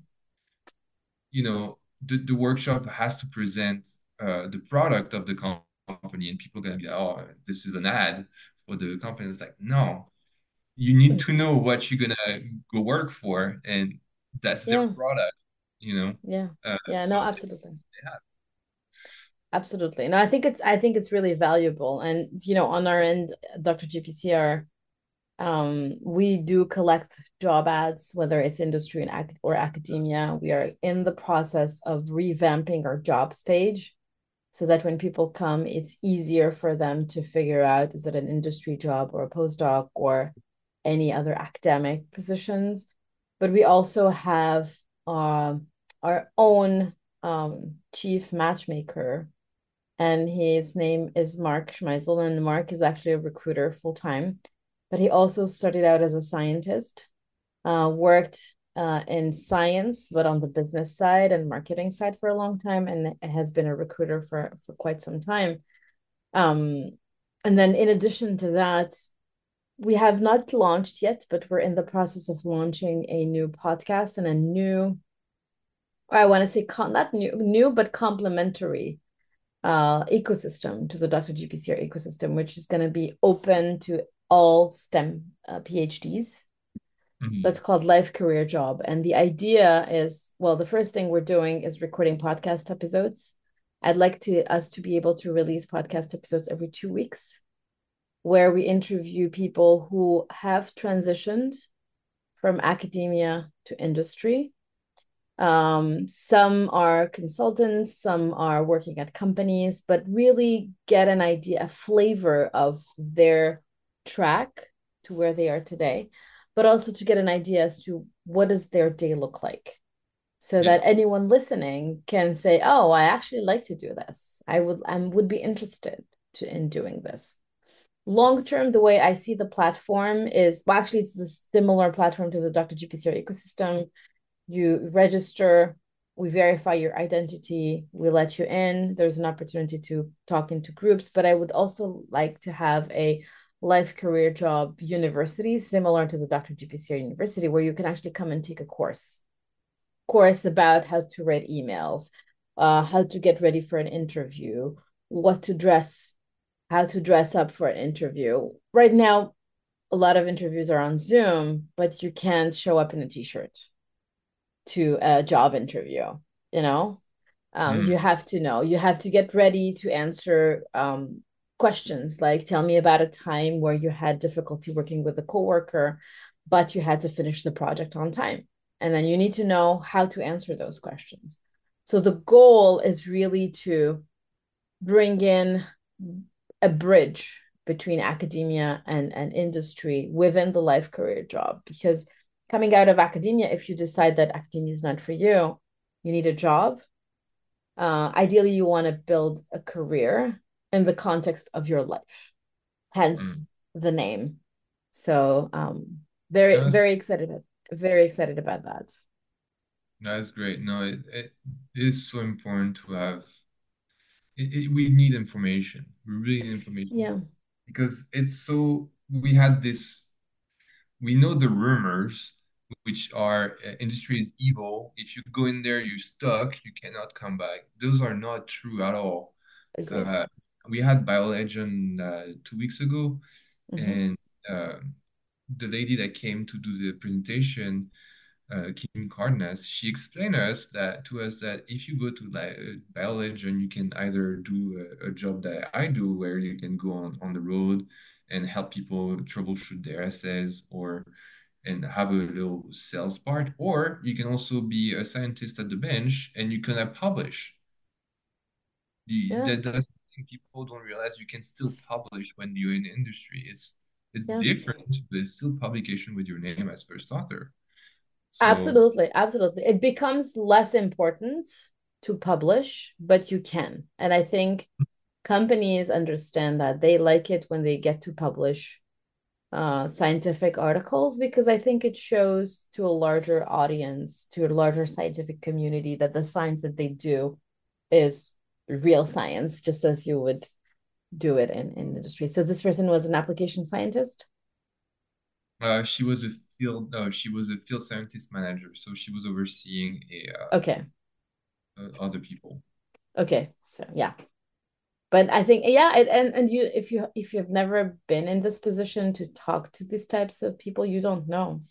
you know the, the workshop has to present uh, the product of the company and people are gonna be like oh this is an ad for the company. It's like no. You need to know what you're gonna go work for and that's yeah. their product you know? Yeah. Uh, yeah so no absolutely. yeah absolutely. No i think it's i think it's really valuable. And you know on our end dr gpcr um, we do collect job ads, whether it's industry and or academia. We are in the process of revamping our jobs page so that when people come, it's easier for them to figure out is it an industry job or a postdoc or any other academic positions. But we also have uh, our own um, chief matchmaker, and his name is Mark Schmeisel. And Mark is actually a recruiter full time but he also started out as a scientist, uh, worked uh, in science, but on the business side and marketing side for a long time, and has been a recruiter for for quite some time. Um, and then, in addition to that, we have not launched yet, but we're in the process of launching a new podcast and a new, or I want to say con- not new, new but complementary uh, ecosystem to the Dr. GPCR ecosystem, which is going to be open to all STEM uh, PhDs. Mm-hmm. That's called Life Career Job. And the idea is well, the first thing we're doing is recording podcast episodes. I'd like to us to be able to release podcast episodes every two weeks where we interview people who have transitioned from academia to industry. Um, some are consultants, some are working at companies, but really get an idea, a flavor of their track to where they are today, but also to get an idea as to what does their day look like so yeah. that anyone listening can say, "Oh, I actually like to do this. I would I would be interested to in doing this." Long term, the way I see the platform is well, actually, it's the similar platform to the Dr. GPCR ecosystem. You register, we verify your identity, we let you in. There's an opportunity to talk into groups, but I would also like to have a life career job university similar to the Dr. GPCR University where you can actually come and take a course course about how to write emails, uh, how to get ready for an interview, what to dress, how to dress up for an interview. Right now, a lot of interviews are on Zoom, but you can't show up in a t-shirt to a job interview, you know? Um, mm. You have to know, you have to get ready to answer um, questions like tell me about a time where you had difficulty working with a coworker but you had to finish the project on time. And then you need to know how to answer those questions. So the goal is really to bring in a bridge between academia and, and industry within the life career job. Because coming out of academia if you decide that academia is not for you you need a job. Uh, ideally you want to build a career in the context of your life. Hence mm. the name. So um very was, very excited very excited about that. That's great. No it, it is so important to have it, it, we need information. We really need information. Yeah. Because it's so we had this we know the rumors which are uh, industry is evil. If you go in there you're stuck. You cannot come back. Those are not true at all. Uh, we had BioLegend uh, two weeks ago mm-hmm. and uh, the lady that came to do the presentation uh, Kim Cardenas, she explained us that to us that if you go to like BioLegend, you can either do a, a, job that I do, where you can go on, on the road and help people troubleshoot their assays, or and have a little sales part, or you can also be a scientist at the bench and you can publish. Yeah. That, that's people don't realize you can still publish when you're in industry. It's it's yeah. different, but it's still publication with your name as first author. So, absolutely, absolutely. It becomes less important to publish, but you can. And I think companies understand that they like it when they get to publish uh, scientific articles because I think it shows to a larger audience, to a larger scientific community, that the science that they do is real science, just as you would do it in, in industry. So this person was an application scientist. Uh, she was a field no she was a field scientist manager. So she was overseeing a uh, okay. uh, other people. Okay. So yeah. But i think yeah it, and and you if you if you've never been in this position to talk to these types of people you don't know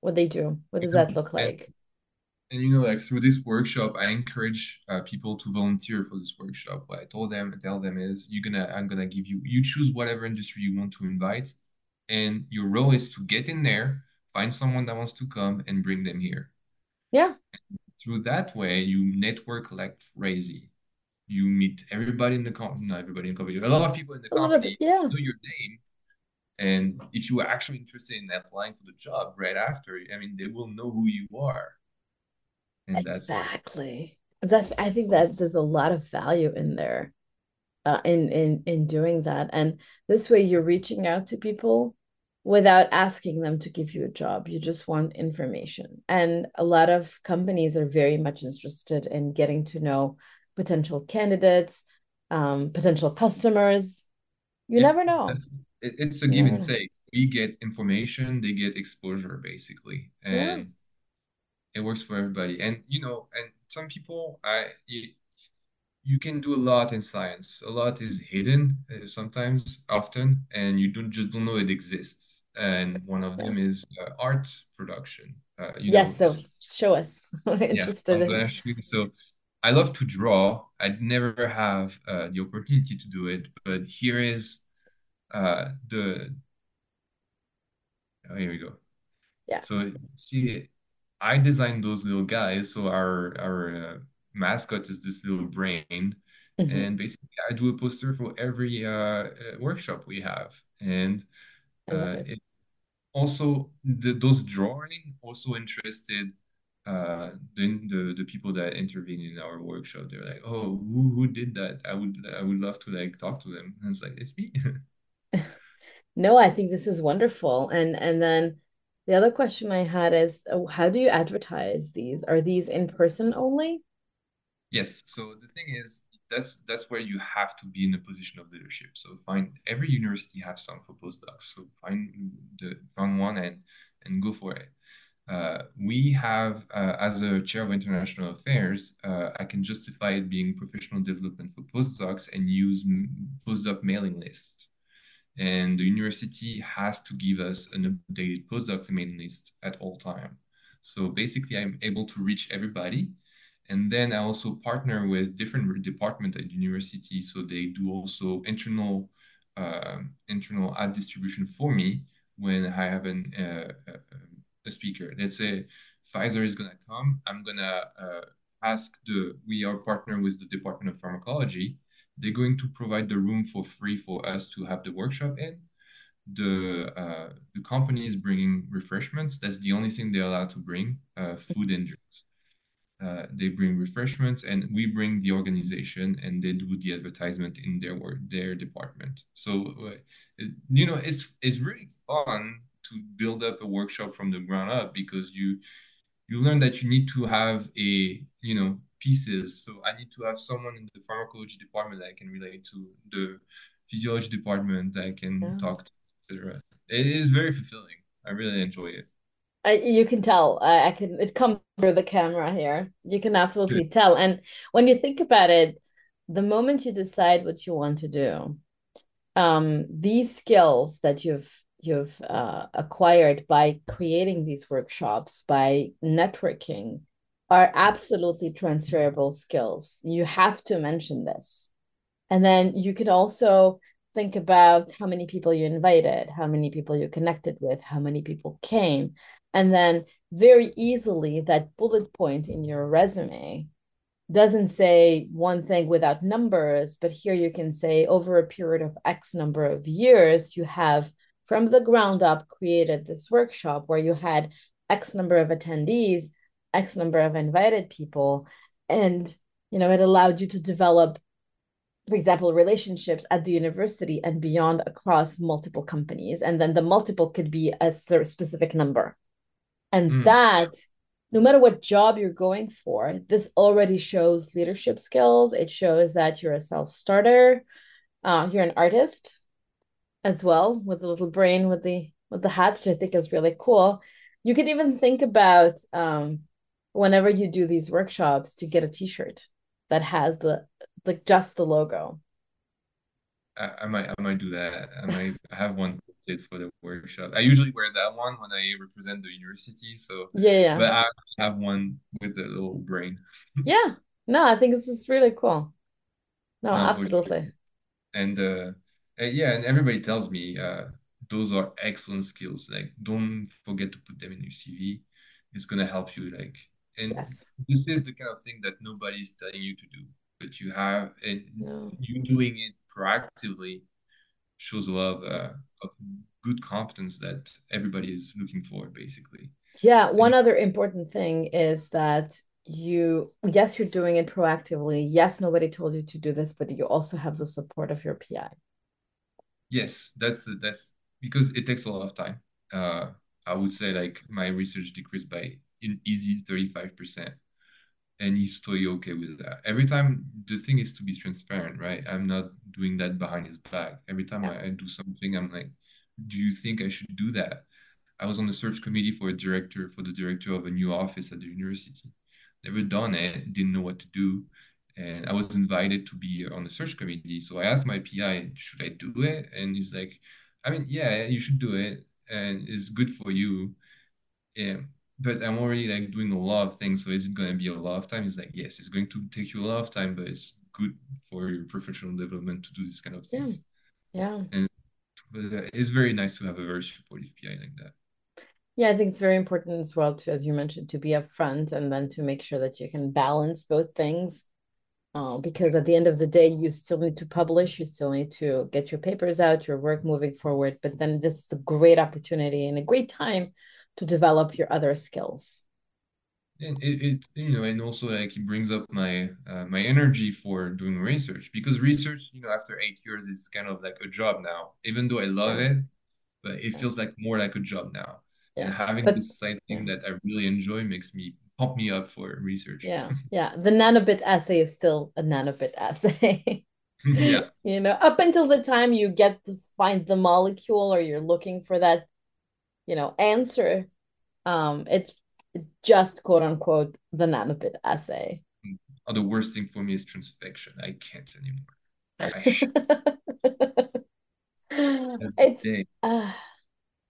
what they do. What does that look like and, you know like through this workshop i encourage uh, people to volunteer for this workshop what i told them I tell them is you're gonna i'm gonna give you you choose whatever industry you want to invite and your role is to get in there, find someone that wants to come, and bring them here. Yeah. And through that way, you network like crazy. You meet everybody in the company, not everybody in the company, a lot of people in the company yeah. know your name. And if you are actually interested in applying for the job right after, I mean, they will know who you are. And exactly. That's, that's I think that there's a lot of value in there. Uh, in in in doing that and this way you're reaching out to people without asking them to give you a job. You just want information. And a lot of companies are very much interested in getting to know potential candidates, um, potential customers. You it, never know. It's a give and take. We get information, they get exposure, basically. And yeah. It works for everybody. And, you know, and some people, I, you can do a lot in science. A lot is hidden uh, sometimes, often, and you don't just don't know it exists. And one of them is uh, art production. Uh, you yes, know, so show us. Interested yeah, in. So I love to draw. I'd never have uh, the opportunity to do it, but here is uh, the. Oh, here we go. Yeah. So see, I designed those little guys. So our our uh, mascot is this little brain. Mm-hmm. And basically, I do a poster for every uh, uh workshop we have. And uh, it also, the, those drawing also interested uh the, the the people that intervene in our workshop they're like oh who, who did that i would i would love to like talk to them and it's like it's me no i think this is wonderful and and then the other question i had is oh, how do you advertise these are these in person only Yes. So the thing is, that's that's where you have to be in a position of leadership. So find every university has some for postdocs. So find the find one and and go for it. Uh, we have, uh, as a chair of international affairs, uh, I can justify it being professional development for postdocs and use postdoc mailing lists. And the university has to give us an updated postdoc mailing list at all time. So basically, I'm able to reach everybody And then I also partner with different departments at university, so they do also internal uh, internal ad distribution for me when I have an, uh, a speaker. Let's say Pfizer is gonna come, I'm gonna uh, ask the we are partner with the Department of Pharmacology. They're going to provide the room for free for us to have the workshop in. The uh, the company is bringing refreshments. That's the only thing they're allowed to bring, uh, food and drinks. Uh, they bring refreshments and we bring the organization and they do the advertisement in their work their department so uh, you know it's it's really fun to build up a workshop from the ground up because you you learn that you need to have a you know pieces so i need to have someone in the pharmacology department that i can relate to the physiology department that i can yeah. talk to etc it is very fulfilling i really enjoy it I, you can tell. I, I can. It comes through the camera here. You can absolutely tell. And when you think about it, the moment you decide what you want to do, um, these skills that you've you've uh, acquired by creating these workshops, by networking, are absolutely transferable skills. You have to mention this, and then you could also think about how many people you invited, how many people you connected with, how many people came, and then very easily, that bullet point in your resume doesn't say one thing without numbers, but here you can say over a period of X number of years, you have from the ground up created this workshop where you had X number of attendees, X number of invited people. And, you know, it allowed you to develop, for example, relationships at the university and beyond across multiple companies. And then the multiple could be a specific number. And mm. that, no matter what job you're going for, this already shows leadership skills. It shows that you're a self starter, uh, you're an artist as well with a little brain with the with the hat, which I think is really cool. You could even think about um, whenever you do these workshops to get a T-shirt that has the like just the logo. I, I might I might do that. I might have one for the workshop. I usually wear that one when I represent the university. So yeah, yeah. But I have one with the little brain. yeah. No, I think this is really cool. No, no absolutely. And uh, yeah, and everybody tells me uh, those are excellent skills. Like, don't forget to put them in your CV. It's gonna help you. Like, and yes. this is the kind of thing that nobody's telling you to do, but you have, and no. you doing it proactively shows a lot of, uh, of good competence that everybody is looking for, basically. Yeah. One and, other important thing is that you, yes, you're doing it proactively. Yes, nobody told you to do this, but you also have the support of your PI. Yes, that's that's because it takes a lot of time. Uh, I would say like my research decreased by an easy 35% and he's totally okay with that. Every time the thing is to be transparent, right? I'm not doing that behind his back. Every time yeah. I, I, do something, I'm like, do you think I should do that? I was on the search committee for a director for the director of a new office at the university. Never done it, didn't know what to do. And I was invited to be on the search committee. So I asked my PI, should I do it? And he's like, I mean, yeah, you should do it. And it's good for you. Yeah but I'm already like doing a lot of things. So is it going to be a lot of time? It's like, yes, it's going to take you a lot of time, but it's good for your professional development to do this kind of things. Yeah. And but uh, it's very nice to have a very supportive PI like that. Yeah, I think it's very important as well to, as you mentioned, to be upfront and then to make sure that you can balance both things. Uh, because at the end of the day, you still need to publish, you still need to get your papers out, your work moving forward. But then this is a great opportunity and a great time to develop your other skills. And it, it you know and also like it brings up my uh, my energy for doing research because research you know after eight years is kind of like a job now even though i love it but it feels like more like a job now. Yeah. and having but, this side thing that i really enjoy makes me pump me up for research. Yeah yeah. The NanoBiT assay is still a NanoBiT assay. Yeah. You know up until the time you get to find the molecule or you're looking for that you know answer um it's just quote unquote the NanoBiT assay. Oh, the worst thing for me is transfection. I can't anymore. It's uh,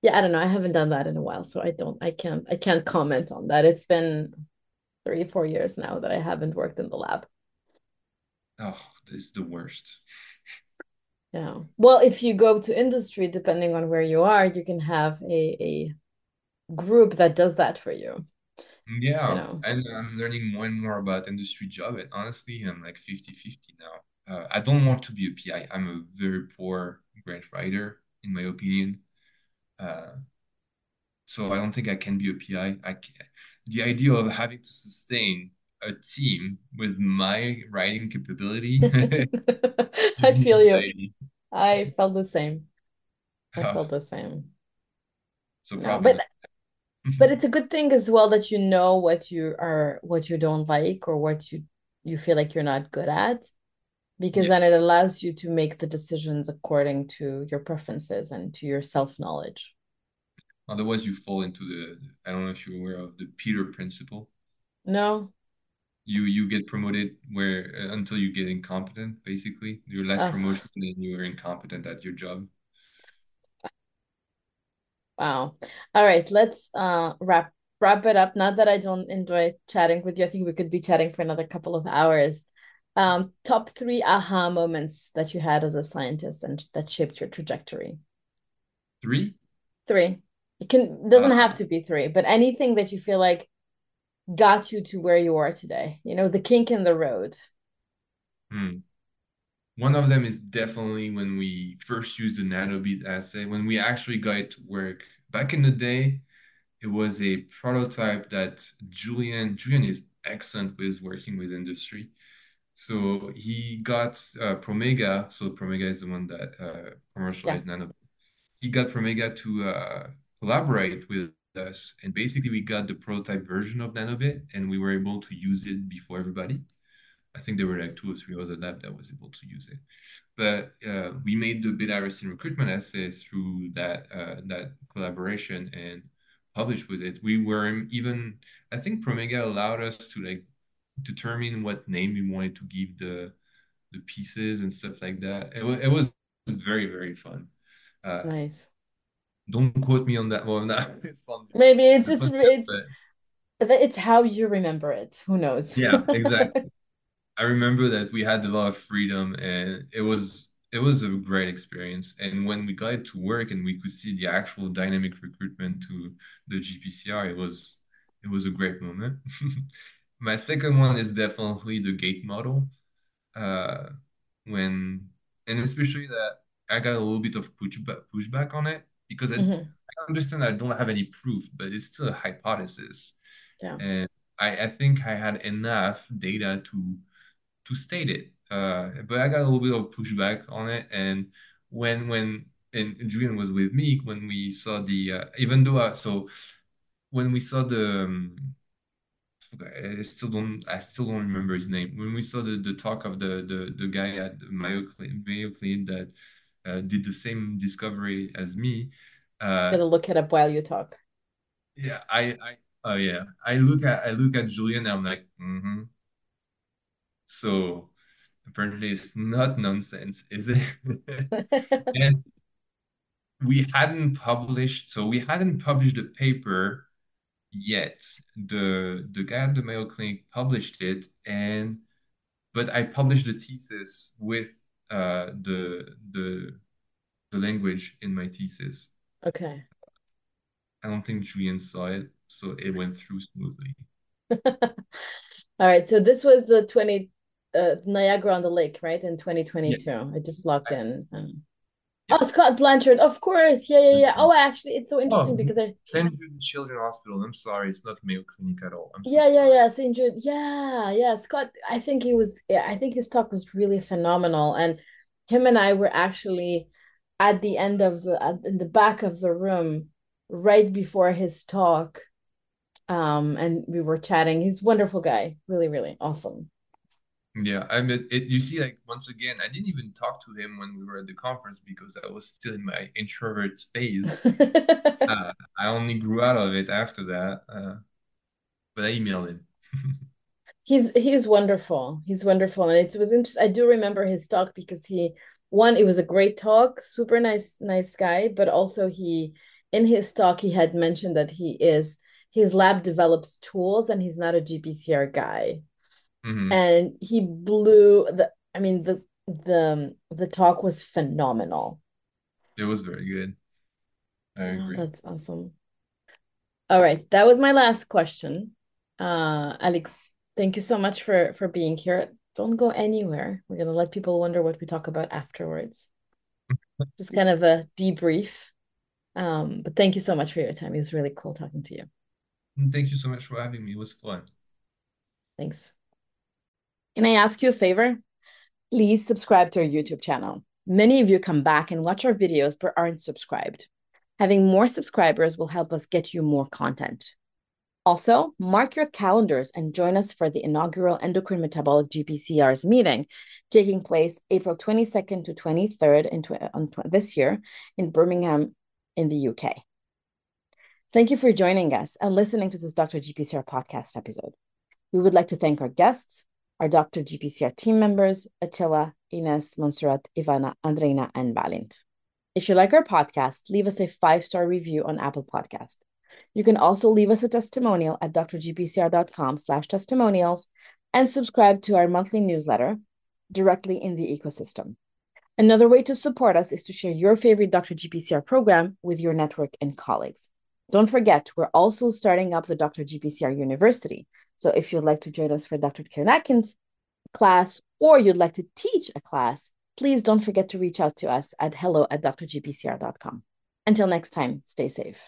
yeah i don't know. I haven't done that in a while so i don't i can't i can't comment on that. It's been three, four years now that I haven't worked in the lab. Oh, this is the worst. Yeah. Well, if you go to industry, depending on where you are, you can have a, a group that does that for you. Yeah, you know? and I'm learning more and more about industry job. And honestly, I'm like 50 50 now. Uh, I don't want to be a PI. I'm a very poor grant writer, in my opinion. Uh, so I don't think I can be a PI. I can, the idea of having to sustain a team with my writing capability. I feel you. I felt the same. I uh, felt the same. So no, but but it's a good thing as well that you know what you are what you don't like or what you you feel like you're not good at because yes. then it allows you to make the decisions according to your preferences and to your self-knowledge otherwise you fall into the i don't know if you're aware of the peter principle no you you get promoted where uh, until you get incompetent basically your last uh, promotion and you're incompetent at your job Wow. All right, let's uh wrap wrap it up. Not that I don't enjoy chatting with you. I think we could be chatting for another couple of hours. Um, top three aha moments that you had as a scientist and that shaped your trajectory. Three? Three. It can doesn't uh, have to be three, but anything that you feel like got you to where you are today. You know, the kink in the road. Hmm. One of them is definitely when we first used the NanoBiT assay, when we actually got it to work. Back in the day, it was a prototype that Julien, Julien is excellent with working with industry. So he got uh, Promega. So Promega is the one that uh, commercialized yeah. NanoBiT. He got Promega to uh, collaborate with us. And basically we got the prototype version of NanoBiT, and we were able to use it before everybody. I think there were like two or three other labs that was able to use it. But uh, we made the beta arrestin recruitment assay through that uh, that collaboration and published with it. We were even I think Promega allowed us to like determine what name we wanted to give the the pieces and stuff like that. It was it was very very fun. Uh, nice. Don't quote me on that one. Well, it's. Maybe it's it's it's, it's how you remember it. Who knows? Yeah, exactly. I remember that we had a lot of freedom and it was it was a great experience. And when we got it to work and we could see the actual dynamic recruitment to the GPCR, it was it was a great moment. My second one is definitely the gate model. Uh, when and especially that I got a little bit of pushback pushback on it because mm-hmm. I, I understand I don't have any proof, but it's still a hypothesis. Yeah. And I, I think I had enough data to to state it. Uh, but I got a little bit of pushback on it, and when when and Julien was with me when we saw the uh, even though uh, so when we saw the um, I still don't I still don't remember his name when we saw the, the talk of the the, the guy at Mayo Clinic, Mayo Clinic that uh, did the same discovery as me. Uh, gonna look it up while you talk. Yeah, I I oh yeah I look at I look at Julien and I'm like mm-hmm so apparently it's not nonsense, is it? and we hadn't published, so we hadn't published the paper yet. The the guy at the Mayo Clinic published it, and but I published the thesis with uh, the the the language in my thesis. Okay. I don't think Julien saw it, so it went through smoothly. All right. So this was the 20 uh, Niagara on the Lake, right? In 2022. Yes. I just logged in. Um, Oh, Scott Blanchard, of course. Yeah, yeah, yeah. Oh, actually, it's so interesting oh, because I St. Jude Children's Hospital. I'm sorry, it's not Mayo Clinic at all. So yeah, yeah, yeah. St. Jude. Yeah, yeah. Scott, I think he was. Yeah, I think his talk was really phenomenal, and him and I were actually at the end of the in the back of the room right before his talk, um, and we were chatting. He's wonderful guy. Really, really awesome. Yeah, I mean, it, you see, like once again, I didn't even talk to him when we were at the conference because I was still in my introvert phase. uh, I only grew out of it after that, uh, but I emailed him. he's he's wonderful. He's wonderful, and it was interesting. I do remember his talk because he one, it was a great talk, super nice, nice guy, but also he in his talk he had mentioned that he is his lab develops tools and he's not a GPCR guy. Mhm. And he blew the I mean the the the talk was phenomenal. It was very good. I Oh, that's awesome. All right, that was my last question. Uh, Alix, thank you so much for for being here. Don't go anywhere. We're gonna let people wonder what we talk about afterwards. Just kind of a debrief. Um, but thank you so much for your time. It was really cool talking to you. Thank you so much for having me. It was fun. Thanks. Can I ask you a favor? Please subscribe to our YouTube channel. Many of you come back and watch our videos but aren't subscribed. Having more subscribers will help us get you more content. Also, mark your calendars and join us for the inaugural Endocrine Metabolic GPCR's meeting taking place April 22nd to 23rd in tw- this year in Birmingham in the UK. Thank you for joining us and listening to this Dr. GPCR podcast episode. We would like to thank our guests, our Dr. GPCR team members, Attila, Ines, Monserrat, Ivana, Andreina, and Valint. If you like our podcast, leave us a five-star review on Apple Podcast. You can also leave us a testimonial at drgpcr.com slash testimonials and subscribe to our monthly newsletter directly in the ecosystem. Another way to support us is to share your favorite Dr. GPCR program with your network and colleagues. Don't forget, we're also starting up the Dr. GPCR University. So if you'd like to join us for Dr. Kenakin's class or you'd like to teach a class, please don't forget to reach out to us at hello at drgpcr.com. Until next time, stay safe.